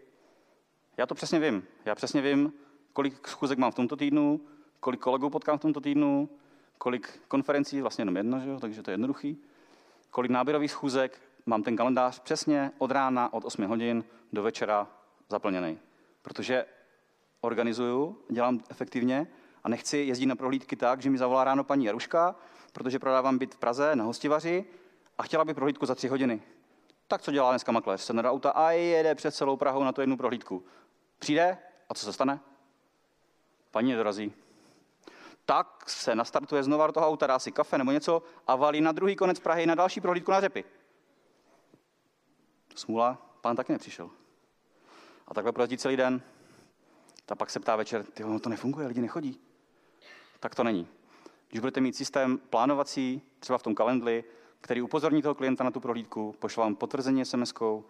Já to přesně vím. Já přesně vím, kolik schůzek mám v tomto týdnu, kolik kolegů potkám v tomto týdnu, kolik konferencí, vlastně jenom jedna, že jo? takže to je jednoduchý, kolik náběrových schůzek, mám ten kalendář přesně od rána, od 8 hodin do večera zaplněný. Protože organizuju, dělám efektivně a nechci jezdit na prohlídky tak, že mi zavolá ráno paní Jaruška, protože prodávám byt v Praze na hostivaři a chtěla by prohlídku za tři hodiny. Tak co dělá dneska makléř? Se do auta a jede před celou Prahou na tu jednu prohlídku. Přijde a co se stane? Paní nedorazí. Tak se nastartuje znova do toho auta, dá si kafe nebo něco a valí na druhý konec Prahy na další prohlídku na řepy. Smůla, pán taky nepřišel. A takhle projezdí celý den. A pak se ptá večer, ty ono to nefunguje, lidi nechodí. Tak to není. Když budete mít systém plánovací, třeba v tom kalendli, který upozorní toho klienta na tu prohlídku, pošle vám potvrzení SMS-kou,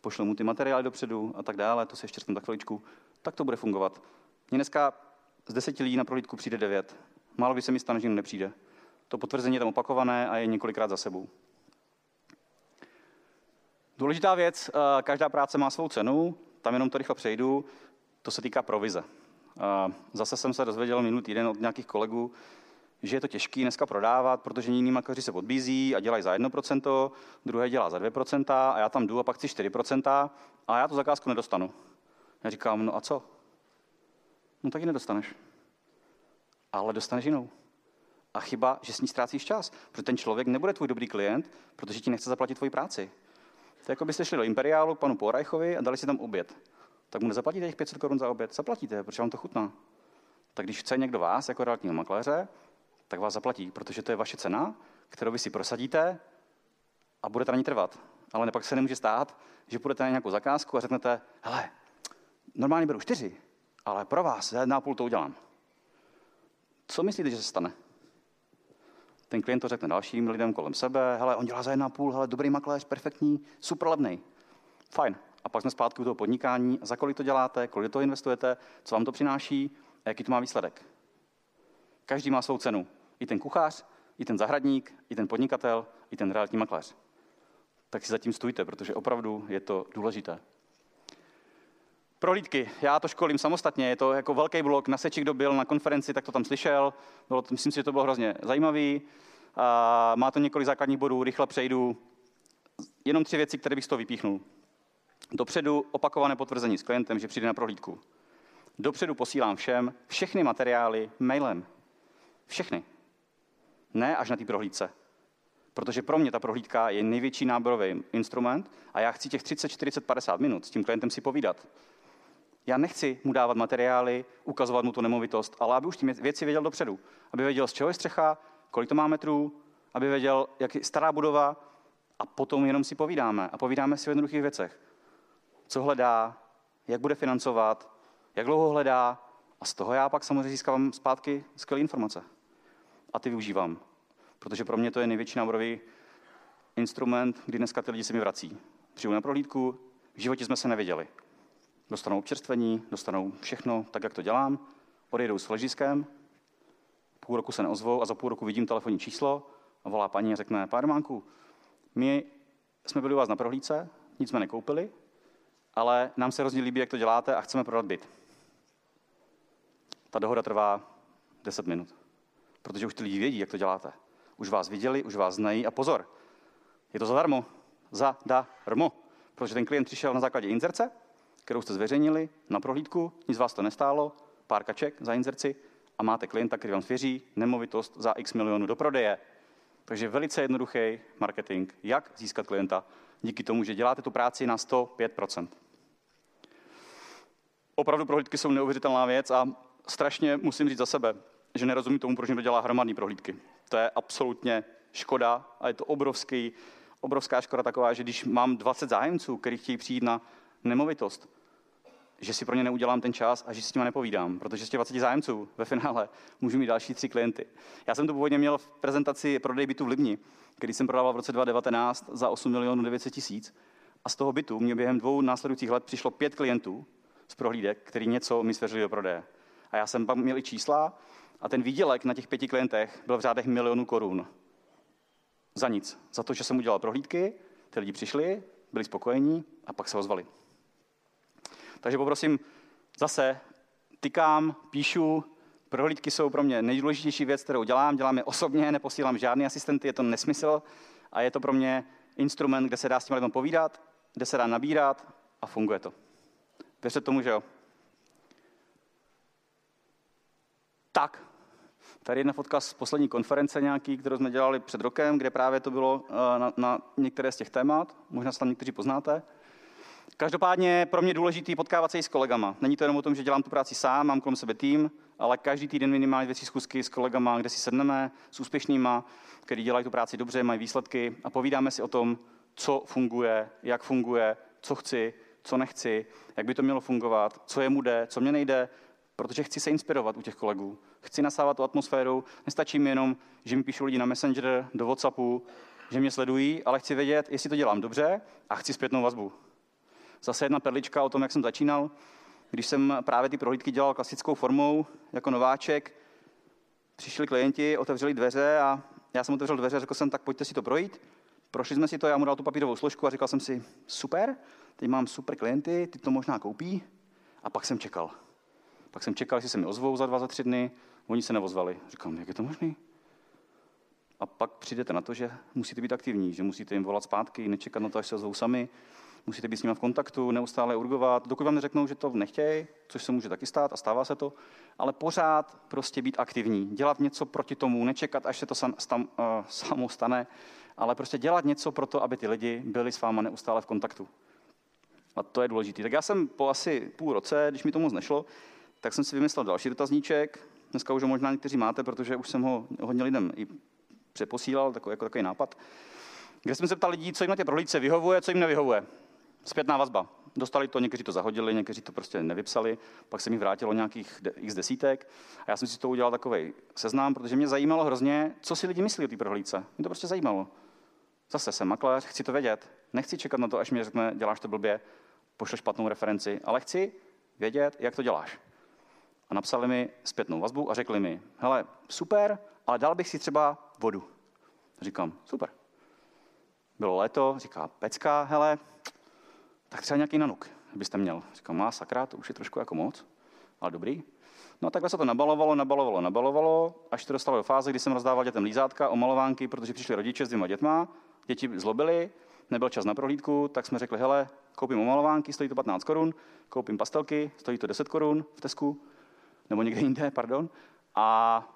pošle mu ty materiály dopředu a tak dále, to se ještě tak chviličku, tak to bude fungovat. Mně dneska z deseti lidí na prohlídku přijde devět. Málo by se mi stane, že nepřijde. To potvrzení je tam opakované a je několikrát za sebou. Důležitá věc, eh, každá práce má svou cenu, tam jenom to rychle přejdu, to se týká provize. Eh, zase jsem se dozvěděl minulý týden od nějakých kolegů, že je to těžké dneska prodávat, protože jiní makléři se podbízí a dělají za 1%, druhé dělá za 2% a já tam jdu a pak chci 4% a já tu zakázku nedostanu. Já říkám, no a co? No tak ji nedostaneš. Ale dostaneš jinou. A chyba, že s ní ztrácíš čas, protože ten člověk nebude tvůj dobrý klient, protože ti nechce zaplatit tvoji práci. To je jako byste šli do Imperiálu k panu Porajchovi a dali si tam oběd. tak mu nezaplatíte těch 500 korun za oběd? Zaplatíte, protože vám to chutná. Tak když chce někdo vás jako realitního makléře, tak vás zaplatí, protože to je vaše cena, kterou vy si prosadíte a budete na ní trvat. Ale pak se nemůže stát, že půjdete na nějakou zakázku a řeknete, hele, normálně beru čtyři, ale pro vás za jedna půl to udělám. Co myslíte, že se stane? Ten klient to řekne dalším lidem kolem sebe, hele, on dělá za jedna půl, hele, dobrý makléř, perfektní, super levný. Fajn. A pak jsme zpátky u toho podnikání, za kolik to děláte, kolik to investujete, co vám to přináší a jaký to má výsledek. Každý má svou cenu. I ten kuchař, i ten zahradník, i ten podnikatel, i ten realitní makléř. Tak si zatím stůjte, protože opravdu je to důležité. Prohlídky. Já to školím samostatně, je to jako velký blok. Na Seči, kdo byl na konferenci, tak to tam slyšel. Bylo, to, myslím si, že to bylo hrozně zajímavý. A má to několik základních bodů, rychle přejdu. Jenom tři věci, které bych z toho vypíchnul. Dopředu opakované potvrzení s klientem, že přijde na prohlídku. Dopředu posílám všem všechny materiály mailem. Všechny. Ne až na té prohlídce. Protože pro mě ta prohlídka je největší náborový instrument a já chci těch 30, 40, 50 minut s tím klientem si povídat. Já nechci mu dávat materiály, ukazovat mu tu nemovitost, ale aby už ty věci věděl dopředu. Aby věděl, z čeho je střecha, kolik to má metrů, aby věděl, jak je stará budova a potom jenom si povídáme. A povídáme si o jednoduchých věcech. Co hledá, jak bude financovat, jak dlouho hledá a z toho já pak samozřejmě získávám zpátky skvělé informace. A ty využívám. Protože pro mě to je největší náborový instrument, kdy dneska ty lidi se mi vrací. Přijdu na prohlídku, v životě jsme se neviděli. Dostanou občerstvení, dostanou všechno, tak jak to dělám, odejdou s fležiskem, půl roku se neozvou a za půl roku vidím telefonní číslo a volá paní a řekne, pár Mánku, my jsme byli u vás na prohlídce, nic jsme nekoupili, ale nám se hrozně líbí, jak to děláte a chceme prodat byt. Ta dohoda trvá 10 minut, protože už ty lidi vědí, jak to děláte. Už vás viděli, už vás znají a pozor, je to zadarmo, zadarmo, protože ten klient přišel na základě inzerce, kterou jste zveřejnili na prohlídku, nic vás to nestálo, pár kaček za inzerci a máte klienta, který vám svěří nemovitost za x milionů do prodeje. Takže velice jednoduchý marketing, jak získat klienta díky tomu, že děláte tu práci na 105%. Opravdu prohlídky jsou neuvěřitelná věc a strašně musím říct za sebe, že nerozumím tomu, proč někdo dělá hromadné prohlídky. To je absolutně škoda a je to obrovský, obrovská škoda taková, že když mám 20 zájemců, kteří chtějí přijít na nemovitost, že si pro ně neudělám ten čas a že si s nimi nepovídám, protože z těch 20 zájemců ve finále můžu mít další tři klienty. Já jsem to původně měl v prezentaci prodej bytu v Libni, který jsem prodával v roce 2019 za 8 milionů 900 tisíc. A z toho bytu mě během dvou následujících let přišlo pět klientů z prohlídek, který něco mi svěřili do prodeje. A já jsem pak měl i čísla a ten výdělek na těch pěti klientech byl v řádech milionů korun. Za nic. Za to, že jsem udělal prohlídky, ty lidi přišli, byli spokojení a pak se ozvali. Takže poprosím, zase tykám, píšu, prohlídky jsou pro mě nejdůležitější věc, kterou dělám. Dělám je osobně, neposílám žádný asistenty, je to nesmysl a je to pro mě instrument, kde se dá s tím lidem povídat, kde se dá nabírat a funguje to. Věřte tomu, že jo. Tak, tady jedna fotka z poslední konference nějaký, kterou jsme dělali před rokem, kde právě to bylo eh, na, na některé z těch témat. Možná se tam někteří poznáte. Každopádně pro mě důležitý potkávat se i s kolegama. Není to jenom o tom, že dělám tu práci sám, mám kolem sebe tým, ale každý týden minimálně věci schůzky s kolegama, kde si sedneme, s úspěšnýma, kteří dělají tu práci dobře, mají výsledky a povídáme si o tom, co funguje, jak funguje, co chci, co nechci, jak by to mělo fungovat, co je mu jde, co mě nejde, protože chci se inspirovat u těch kolegů. Chci nasávat tu atmosféru, nestačí mi jenom, že mi píšou lidi na Messenger, do Whatsappu, že mě sledují, ale chci vědět, jestli to dělám dobře a chci zpětnou vazbu. Zase jedna perlička o tom, jak jsem začínal. Když jsem právě ty prohlídky dělal klasickou formou jako nováček, přišli klienti, otevřeli dveře a já jsem otevřel dveře a řekl jsem, tak pojďte si to projít. Prošli jsme si to, já mu dal tu papírovou složku a říkal jsem si, super, teď mám super klienty, ty to možná koupí. A pak jsem čekal. Pak jsem čekal, jestli se mi ozvou za dva, za tři dny. Oni se neozvali. Říkám, jak je to možné? A pak přijdete na to, že musíte být aktivní, že musíte jim volat zpátky, nečekat na to, až se ozvou sami musíte být s nimi v kontaktu, neustále urgovat, dokud vám neřeknou, že to nechtějí, což se může taky stát a stává se to, ale pořád prostě být aktivní, dělat něco proti tomu, nečekat, až se to sam, stam, uh, samo stane, ale prostě dělat něco pro to, aby ty lidi byli s váma neustále v kontaktu. A to je důležité. Tak já jsem po asi půl roce, když mi to moc nešlo, tak jsem si vymyslel další dotazníček. Dneska už ho možná někteří máte, protože už jsem ho hodně lidem i přeposílal, takový, jako takový nápad. Kde jsem se ptal lidí, co jim na té prohlídce vyhovuje, co jim nevyhovuje. Zpětná vazba. Dostali to, někteří to zahodili, někteří to prostě nevypsali, pak se mi vrátilo nějakých x desítek a já jsem si to udělal takový seznam, protože mě zajímalo hrozně, co si lidi myslí o té prohlídce. Mě to prostě zajímalo. Zase jsem makléř, chci to vědět. Nechci čekat na to, až mi řekne, děláš to blbě, pošle špatnou referenci, ale chci vědět, jak to děláš. A napsali mi zpětnou vazbu a řekli mi, hele, super, ale dal bych si třeba vodu. Říkám, super. Bylo léto, říká, pecka, hele, tak třeba nějaký nanuk byste měl. Říkám, má sakra, to už je trošku jako moc, ale dobrý. No takhle se to nabalovalo, nabalovalo, nabalovalo, až to dostalo do fáze, kdy jsem rozdával dětem lízátka, omalovánky, protože přišli rodiče s dvěma dětma, děti zlobili, nebyl čas na prohlídku, tak jsme řekli, hele, koupím omalovánky, stojí to 15 korun, koupím pastelky, stojí to 10 korun v Tesku, nebo někde jinde, pardon, a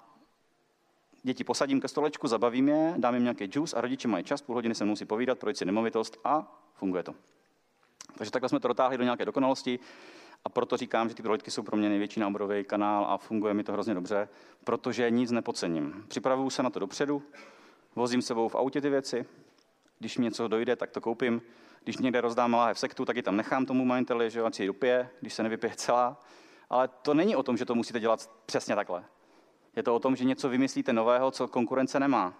děti posadím ke stolečku, zabavím je, dám jim nějaký juice a rodiče mají čas, půl hodiny se musí povídat, projít si nemovitost a funguje to. Takže takhle jsme to dotáhli do nějaké dokonalosti a proto říkám, že ty prohlídky jsou pro mě největší náborový kanál a funguje mi to hrozně dobře, protože nic nepodcením. Připravuju se na to dopředu, vozím sebou v autě ty věci, když mi něco dojde, tak to koupím. Když někde rozdám v sektu, tak ji tam nechám tomu majiteli, že ať si ji dopije, když se nevypije celá. Ale to není o tom, že to musíte dělat přesně takhle. Je to o tom, že něco vymyslíte nového, co konkurence nemá.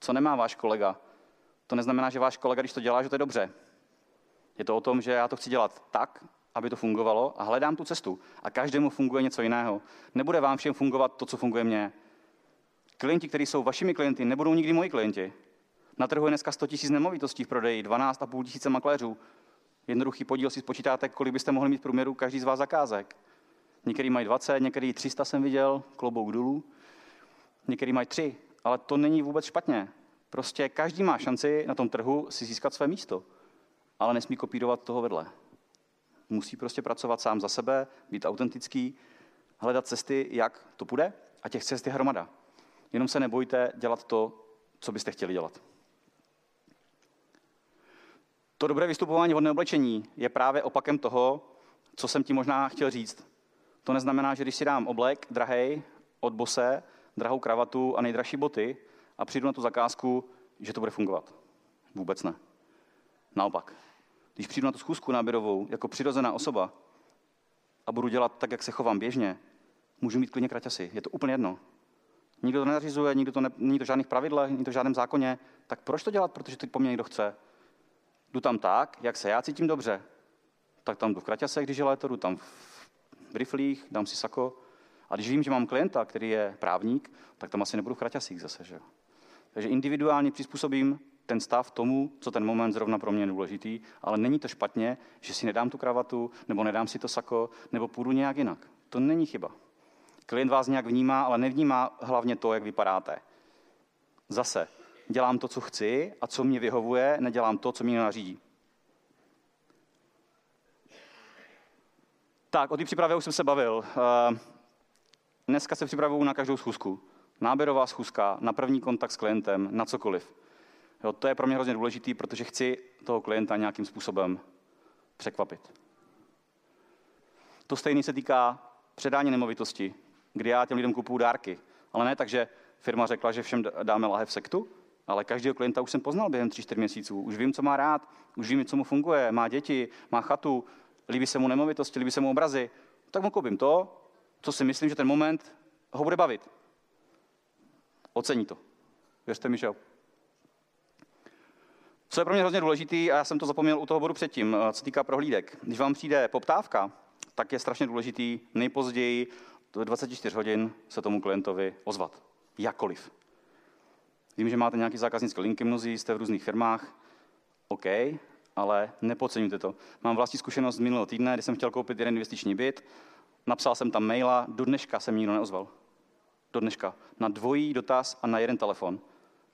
Co nemá váš kolega. To neznamená, že váš kolega, když to dělá, že to je dobře. Je to o tom, že já to chci dělat tak, aby to fungovalo a hledám tu cestu. A každému funguje něco jiného. Nebude vám všem fungovat to, co funguje mně. Klienti, kteří jsou vašimi klienty, nebudou nikdy moji klienti. Na trhu je dneska 100 000 nemovitostí v prodeji, 12,5 tisíce makléřů. Jednoduchý podíl si spočítáte, kolik byste mohli mít v průměru každý z vás zakázek. Některý mají 20, některý 300 jsem viděl, klobouk dolů. Některý mají 3, ale to není vůbec špatně. Prostě každý má šanci na tom trhu si získat své místo, ale nesmí kopírovat toho vedle. Musí prostě pracovat sám za sebe, být autentický, hledat cesty, jak to půjde a těch cest je hromada. Jenom se nebojte dělat to, co byste chtěli dělat. To dobré vystupování hodné oblečení je právě opakem toho, co jsem ti možná chtěl říct. To neznamená, že když si dám oblek drahej od bose, drahou kravatu a nejdražší boty a přijdu na tu zakázku, že to bude fungovat. Vůbec ne. Naopak. Když přijdu na tu schůzku náběrovou jako přirozená osoba a budu dělat tak, jak se chovám běžně, můžu mít klidně kraťasy. Je to úplně jedno. Nikdo to nenařizuje, nikdo to ne, není to v žádných pravidlech, není to v žádném zákoně. Tak proč to dělat? Protože to po mně někdo chce. Jdu tam tak, jak se já cítím dobře. Tak tam jdu v kraťase, když je léto, jdu tam v riflích, dám si sako. A když vím, že mám klienta, který je právník, tak tam asi nebudu v kraťasích zase. Že? Takže individuálně přizpůsobím ten stav tomu, co ten moment zrovna pro mě je důležitý, ale není to špatně, že si nedám tu kravatu, nebo nedám si to sako, nebo půjdu nějak jinak. To není chyba. Klient vás nějak vnímá, ale nevnímá hlavně to, jak vypadáte. Zase, dělám to, co chci a co mě vyhovuje, nedělám to, co mě nařídí. Tak, o té přípravě už jsem se bavil. Eh, dneska se připravuju na každou schůzku. Náběrová schůzka, na první kontakt s klientem, na cokoliv. Jo, to je pro mě hrozně důležité, protože chci toho klienta nějakým způsobem překvapit. To stejné se týká předání nemovitosti, kdy já těm lidem kupuju dárky. Ale ne tak, že firma řekla, že všem dáme lahev sektu, ale každého klienta už jsem poznal během 3-4 měsíců. Už vím, co má rád, už vím, co mu funguje. Má děti, má chatu, líbí se mu nemovitosti, líbí se mu obrazy. Tak mu koupím to, co si myslím, že ten moment ho bude bavit. Ocení to. Věřte mi, že jo. Co je pro mě hrozně důležitý, a já jsem to zapomněl u toho bodu předtím, co týká prohlídek. Když vám přijde poptávka, tak je strašně důležitý nejpozději do 24 hodin se tomu klientovi ozvat. Jakoliv. Vím, že máte nějaký zákaznické linky, mnozí jste v různých firmách. OK, ale nepodceňujte to. Mám vlastní zkušenost z minulého týdne, kdy jsem chtěl koupit jeden investiční byt. Napsal jsem tam maila, do dneška jsem nikdo neozval. Do dneška. Na dvojí dotaz a na jeden telefon.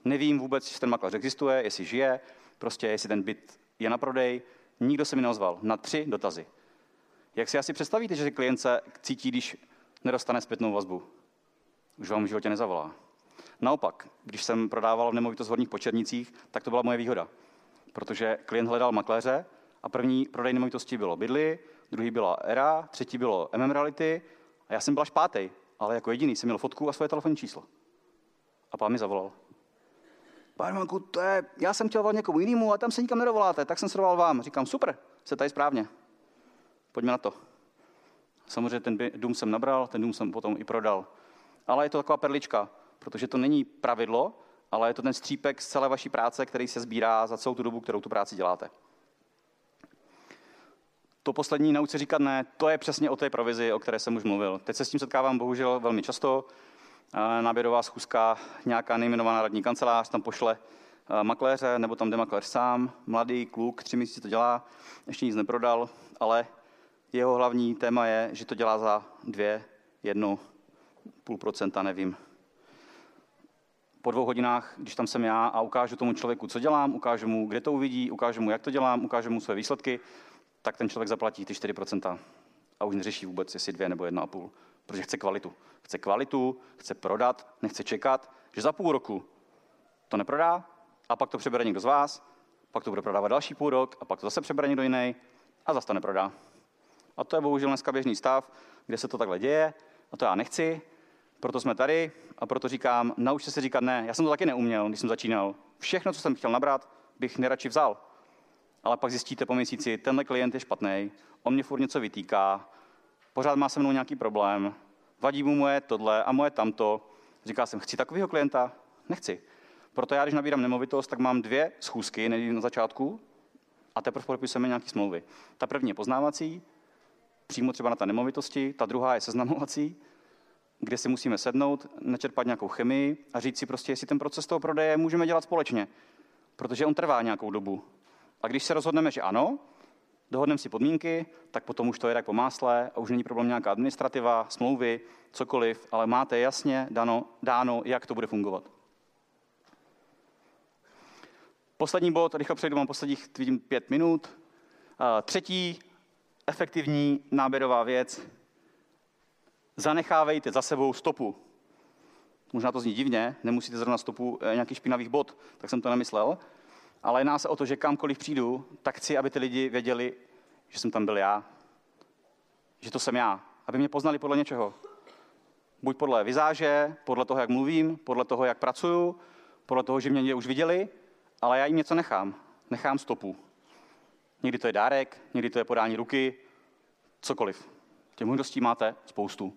Nevím vůbec, jestli ten makléř existuje, jestli žije, prostě jestli ten byt je na prodej. Nikdo se mi neozval. Na tři dotazy. Jak si asi představíte, že klient se cítí, když nedostane zpětnou vazbu. Už vám v životě nezavolá. Naopak, když jsem prodával nemovitost v horních počernicích, tak to byla moje výhoda. Protože klient hledal makléře A první prodej nemovitosti bylo bydly, druhý byla ERA, třetí bylo MM Reality a já jsem byl až pátý, ale jako jediný jsem měl fotku a svoje telefonní číslo. A pán mi zavolal. Pane Manku, to je, já jsem chtěl volat někomu jinému, a tam se nikam nedovoláte, tak jsem se dovolal vám. Říkám, super, se tady správně. Pojďme na to. Samozřejmě ten dům jsem nabral, ten dům jsem potom i prodal. Ale je to taková perlička, protože to není pravidlo, ale je to ten střípek z celé vaší práce, který se sbírá za celou tu dobu, kterou tu práci děláte. To poslední nauč se říkat ne, to je přesně o té provizi, o které jsem už mluvil. Teď se s tím setkávám bohužel velmi často. Náběrová schůzka, nějaká nejmenovaná radní kancelář tam pošle makléře, nebo tam jde makléř sám, mladý kluk, tři měsíce to dělá, ještě nic neprodal, ale jeho hlavní téma je, že to dělá za dvě, jednu, půl procenta, nevím. Po dvou hodinách, když tam jsem já a ukážu tomu člověku, co dělám, ukážu mu, kde to uvidí, ukážu mu, jak to dělám, ukážu mu své výsledky, tak ten člověk zaplatí ty 4% a už neřeší vůbec, jestli dvě nebo jedna a půl, protože chce kvalitu. Chce kvalitu, chce prodat, nechce čekat, že za půl roku to neprodá a pak to přebere někdo z vás, pak to bude prodávat další půl rok a pak to zase přebere někdo jiný a zase to neprodá. A to je bohužel dneska běžný stav, kde se to takhle děje a to já nechci, proto jsme tady a proto říkám, naučte se říkat ne. Já jsem to taky neuměl, když jsem začínal. Všechno, co jsem chtěl nabrat, bych neradši vzal ale pak zjistíte po měsíci, tenhle klient je špatný, on mě furt něco vytýká, pořád má se mnou nějaký problém, vadí mu moje tohle a moje tamto. Říká jsem, chci takového klienta? Nechci. Proto já, když nabírám nemovitost, tak mám dvě schůzky na začátku a teprve podepisujeme nějaké smlouvy. Ta první je poznávací, přímo třeba na té nemovitosti, ta druhá je seznamovací, kde si musíme sednout, načerpat nějakou chemii a říct si prostě, jestli ten proces toho prodeje můžeme dělat společně, protože on trvá nějakou dobu. A když se rozhodneme, že ano, dohodneme si podmínky, tak potom už to je tak po másle a už není problém nějaká administrativa, smlouvy, cokoliv, ale máte jasně dano, dáno, jak to bude fungovat. Poslední bod, rychle přejdu, mám posledních, vidím, pět minut. Třetí efektivní náběrová věc. Zanechávejte za sebou stopu. Možná to zní divně, nemusíte zrovna stopu eh, nějakých špinavých bod, tak jsem to nemyslel, ale jedná se o to, že kamkoliv přijdu, tak chci, aby ty lidi věděli, že jsem tam byl já. Že to jsem já. Aby mě poznali podle něčeho. Buď podle vizáže, podle toho, jak mluvím, podle toho, jak pracuju, podle toho, že mě už viděli, ale já jim něco nechám. Nechám stopu. Někdy to je dárek, někdy to je podání ruky, cokoliv. Těch možností máte spoustu.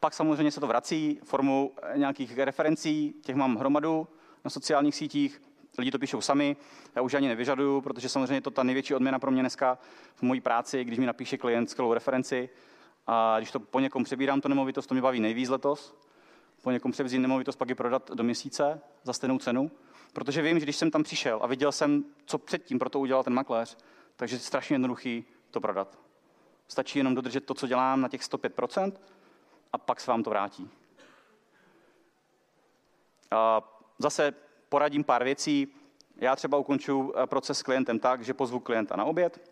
Pak samozřejmě se to vrací formou nějakých referencí, těch mám hromadu na sociálních sítích, lidi to píšou sami, já už ani nevyžaduju, protože samozřejmě to ta největší odměna pro mě dneska v mojí práci, když mi napíše klient skvělou referenci a když to po někom přebírám, to nemovitost, to mě baví nejvíc letos, po někom převzít nemovitost, pak ji prodat do měsíce za stejnou cenu, protože vím, že když jsem tam přišel a viděl jsem, co předtím pro to udělal ten makléř, takže je strašně jednoduchý to prodat. Stačí jenom dodržet to, co dělám na těch 105% a pak se vám to vrátí. A zase poradím pár věcí. Já třeba ukončuju eh, proces s klientem tak, že pozvu klienta na oběd,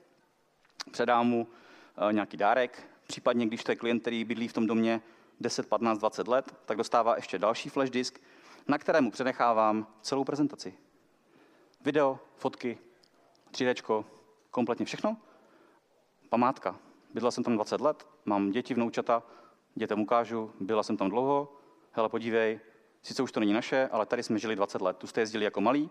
předám mu eh, nějaký dárek, případně když to je klient, který bydlí v tom domě 10, 15, 20 let, tak dostává ještě další flash disk, na kterému přenechávám celou prezentaci. Video, fotky, 3D, kompletně všechno. Památka. Bydla jsem tam 20 let, mám děti, vnoučata, dětem ukážu, byla jsem tam dlouho, hele podívej, Sice už to není naše, ale tady jsme žili 20 let. Tu jste jezdili jako malí.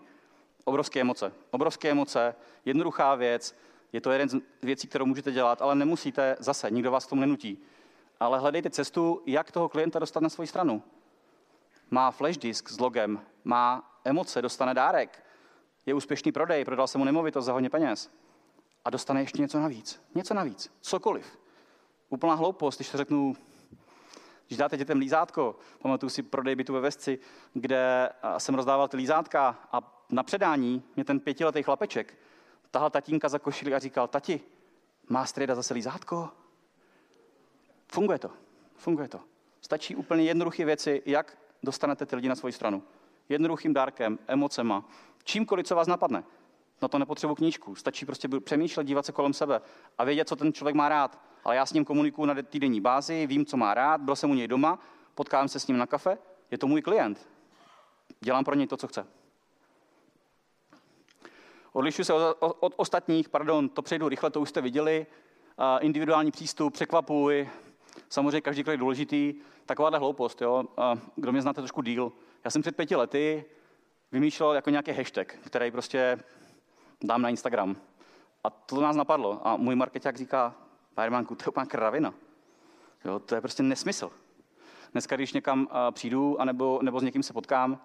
Obrovské emoce. Obrovské emoce, jednoduchá věc. Je to jeden z věcí, kterou můžete dělat, ale nemusíte zase, nikdo vás k tomu nenutí. Ale hledejte cestu, jak toho klienta dostat na svoji stranu. Má flash disk s logem, má emoce, dostane dárek, je úspěšný prodej, prodal se mu nemovitost za hodně peněz a dostane ještě něco navíc. Něco navíc, cokoliv. Úplná hloupost, když to řeknu když dáte dětem lízátko, pamatuju si prodej bytu ve Vesci, kde jsem rozdával ty lízátka a na předání mě ten pětiletý chlapeček tahal tatínka za košili a říkal, tati, má strejda zase lízátko? Funguje to, funguje to. Stačí úplně jednoduché věci, jak dostanete ty lidi na svoji stranu. Jednoduchým dárkem, emocema, čímkoliv, co vás napadne. Na to nepotřebuji knížku. Stačí prostě přemýšlet, dívat se kolem sebe a vědět, co ten člověk má rád. Ale já s ním komunikuju na týdenní bázi, vím, co má rád, byl jsem u něj doma, potkávám se s ním na kafe, je to můj klient. Dělám pro něj to, co chce. Odlišuji se od, od ostatních, pardon, to přejdu rychle, to už jste viděli. Individuální přístup, překvapuj, samozřejmě každý krok je důležitý. Takováhle hloupost, jo. Kdo mě znáte trošku díl. Já jsem před pěti lety vymýšlel jako nějaký hashtag, který prostě dám na Instagram. A to nás napadlo. A můj marketák říká, Firemanku, to je úplná kravina. Jo, to je prostě nesmysl. Dneska, když někam přijdu, anebo, nebo s někým se potkám,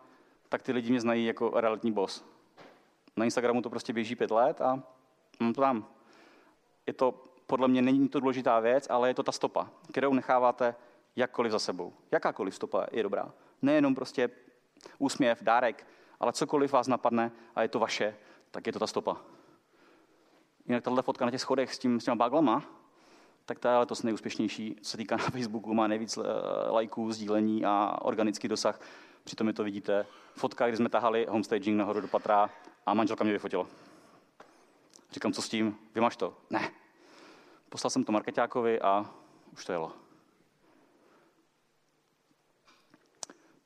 tak ty lidi mě znají jako realitní boss. Na Instagramu to prostě běží pět let a mám to tam. Je to, podle mě není to důležitá věc, ale je to ta stopa, kterou necháváte jakkoliv za sebou. Jakákoliv stopa je dobrá. Nejenom prostě úsměv, dárek, ale cokoliv vás napadne a je to vaše, tak je to ta stopa. Jinak tahle fotka na těch schodech s, tím, s těma baglama, tak ta je letos nejúspěšnější, co se týká na Facebooku, má nejvíc eh, lajků, sdílení a organický dosah. Přitom je to vidíte. Fotka, kdy jsme tahali homestaging nahoru do patra a manželka mě vyfotila. Říkám, co s tím? Vymaž to. Ne. Poslal jsem to marketákovi a už to jelo.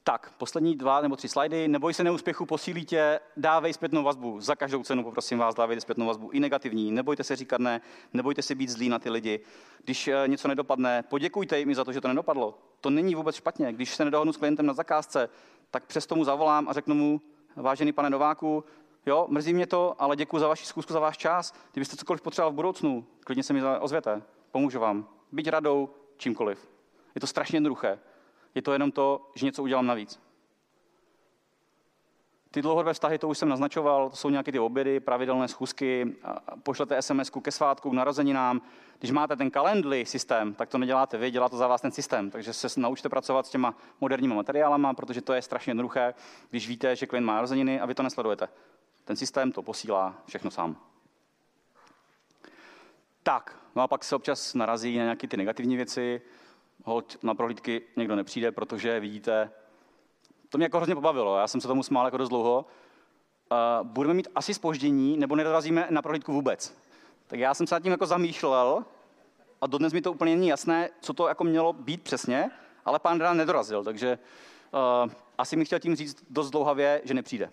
Tak, poslední dva nebo tři slajdy. Neboj se neúspěchu, posílí tě, dávej zpětnou vazbu. Za každou cenu poprosím vás, dávejte zpětnou vazbu i negativní. Nebojte se říkat ne, nebojte se být zlí na ty lidi. Když eh, něco nedopadne, poděkujte jim za to, že to nedopadlo. To není vůbec špatně. Když se nedohodnu s klientem na zakázce, tak přesto mu zavolám a řeknu mu, vážený pane Nováku, jo, mrzí mě to, ale děkuji za vaši zkusku, za váš čas. Kdybyste cokoliv potřeboval v budoucnu, klidně se mi ozvěte, pomůžu vám. Být radou, čímkoliv. Je to strašně jednoduché. Je to jenom to, že něco udělám navíc. Ty dlouhodobé vztahy, to už jsem naznačoval, to jsou nějaké ty obědy, pravidelné schůzky, pošlete sms ke svátku, k narozeninám. Když máte ten kalendly systém, tak to neděláte vy, dělá to za vás ten systém. Takže se naučte pracovat s těma moderními materiálama, protože to je strašně jednoduché, když víte, že klient má narozeniny a vy to nesledujete. Ten systém to posílá všechno sám. Tak, no a pak se občas narazí na nějaké ty negativní věci, hold na prohlídky někdo nepřijde, protože vidíte, to mě jako hrozně pobavilo, já jsem se tomu smál jako dost dlouho. Uh, budeme mít asi spoždění, nebo nedorazíme na prohlídku vůbec. Tak já jsem se nad tím jako zamýšlel a dodnes mi to úplně není jasné, co to jako mělo být přesně, ale pán Dran nedorazil, takže uh, asi mi chtěl tím říct dost dlouhavě, že nepřijde.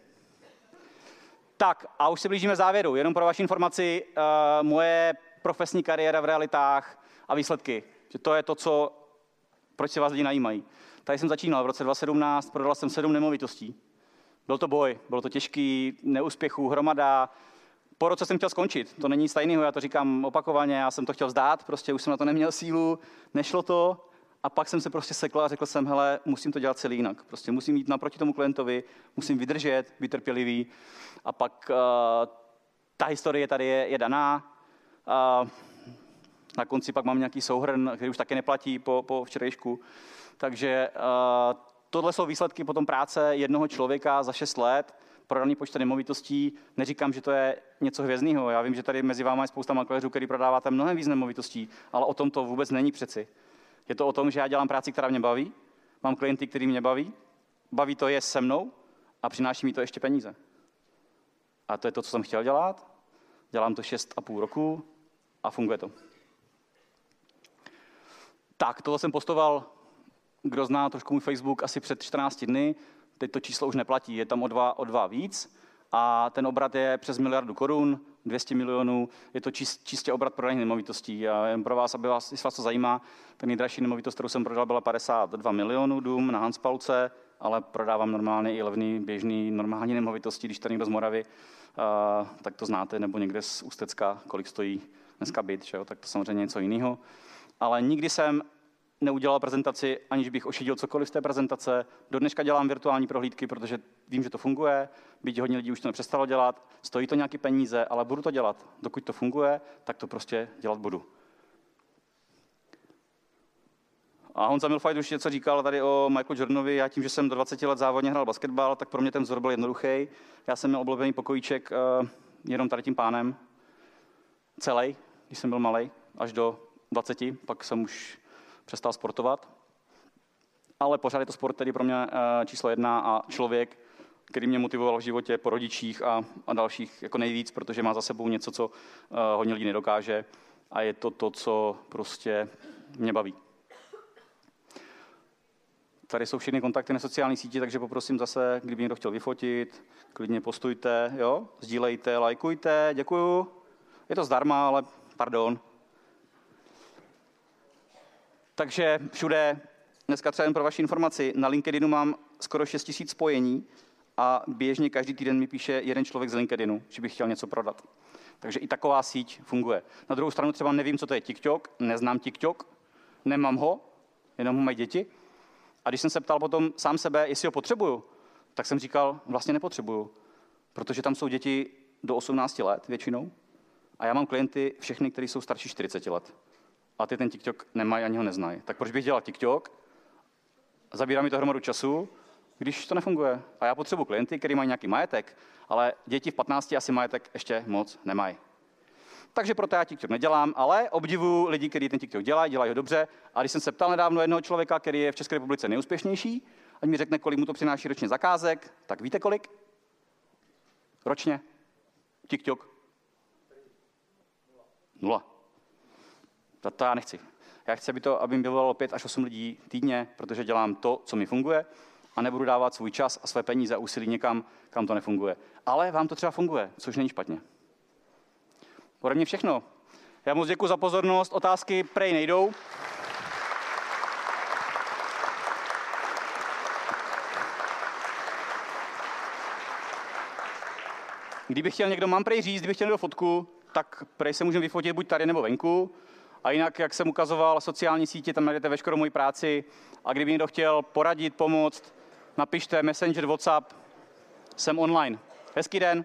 Tak a už se blížíme závěru. Jenom pro vaši informaci, uh, moje profesní kariéra v realitách a výsledky. Že to je to, co proč se vás lidi najímají. Tady jsem začínal v roce 2017, prodal jsem sedm nemovitostí. Byl to boj, bylo to těžký, neúspěchů, hromada. Po roce jsem chtěl skončit, to není nic tajného, já to říkám opakovaně, já jsem to chtěl vzdát, prostě už jsem na to neměl sílu, nešlo to. A pak jsem se prostě sekl a řekl jsem, hele, musím to dělat celý jinak. Prostě musím jít naproti tomu klientovi, musím vydržet, být trpělivý. A pak uh, ta historie tady je, je daná. Uh, na konci pak mám nějaký souhrn, který už taky neplatí po, po včerejšku. Takže uh, tohle jsou výsledky potom práce jednoho člověka za 6 let, prodaný počet nemovitostí. Neříkám, že to je něco hvězdného. Já vím, že tady mezi vámi je spousta makléřů, který prodáváte mnohem víc nemovitostí, ale o tom to vůbec není přeci. Je to o tom, že já dělám práci, která mě baví, mám klienty, který mě baví, baví to je se mnou a přináší mi to ještě peníze. A to je to, co jsem chtěl dělat. Dělám to 6,5 roku a funguje to. Tak, tohle jsem postoval, kdo zná trošku můj Facebook, asi před 14 dny. Teď to číslo už neplatí, je tam o dva, o dva víc. A ten obrat je přes miliardu korun, 200 milionů. Je to čist, čistě obrat prodaných nemovitostí. A jen pro vás, aby vás, jestli vás to zajímá, ten nejdražší nemovitost, kterou jsem prodal, byla 52 milionů dům na Hanspalce, ale prodávám normálně i levný, běžný, normální nemovitosti, když to někdo z Moravy, uh, tak to znáte, nebo někde z Ústecka, kolik stojí dneska byt, že jo? tak to samozřejmě něco jiného ale nikdy jsem neudělal prezentaci, aniž bych ošidil cokoliv z té prezentace. Do dneška dělám virtuální prohlídky, protože vím, že to funguje, byť hodně lidí už to nepřestalo dělat, stojí to nějaké peníze, ale budu to dělat. Dokud to funguje, tak to prostě dělat budu. A Honza Milfajt už něco říkal tady o Michael Jordanovi. Já tím, že jsem do 20 let závodně hrál basketbal, tak pro mě ten vzor byl jednoduchý. Já jsem měl oblíbený pokojíček uh, jenom tady tím pánem. Celý, když jsem byl malý, až do 20, pak jsem už přestal sportovat. Ale pořád je to sport tedy pro mě eh, číslo jedna a člověk, který mě motivoval v životě po rodičích a, a dalších jako nejvíc, protože má za sebou něco, co uh, hodně lidí nedokáže a je to to, co prostě mě baví. Tady jsou všechny kontakty na sociální sítě, takže poprosím zase, kdyby někdo chtěl vyfotit, klidně postujte, jo? sdílejte, lajkujte, děkuju. Je to zdarma, ale pardon. Takže všude, dneska třeba jen pro vaši informaci, na LinkedInu mám skoro 6 000 spojení a běžně každý týden mi píše jeden člověk z LinkedInu, že bych chtěl něco prodat. Takže i taková síť funguje. Na druhou stranu třeba nevím, co to je TikTok, neznám TikTok, nemám ho, jenom ho mají děti. A když jsem se ptal potom sám sebe, jestli ho potřebuju, tak jsem říkal, vlastně nepotřebuju, protože tam jsou děti do 18 let většinou a já mám klienty všechny, kteří jsou starší 40 let. A ty ten TikTok nemají ani ho neznají. Tak proč bych dělal TikTok? Zabírá mi to hromadu času, když to nefunguje. A já potřebuji klienty, kteří mají nějaký majetek, ale děti v 15 asi majetek ještě moc nemají. Takže proto já TikTok nedělám, ale obdivuju lidi, kteří ten TikTok dělají, dělají ho dobře. A když jsem se ptal nedávno jednoho člověka, který je v České republice nejúspěšnější, ať mi řekne, kolik mu to přináší ročně zakázek, tak víte kolik? Ročně? TikTok? Nula. To, to já nechci. Já chci, aby, to, aby mi bylo 5 až 8 lidí týdně, protože dělám to, co mi funguje a nebudu dávat svůj čas a své peníze a úsilí někam, kam to nefunguje. Ale vám to třeba funguje, což není špatně. Ode mě všechno. Já moc děkuji za pozornost. Otázky prej nejdou. Kdyby chtěl někdo, mám prej říct, kdyby chtěl někdo fotku, tak prej se můžeme vyfotit buď tady nebo venku. A jinak, jak jsem ukazoval, sociální sítě, tam najdete veškerou moji práci. A kdyby někdo chtěl poradit, pomoct, napište Messenger, WhatsApp, jsem online. Hezký den.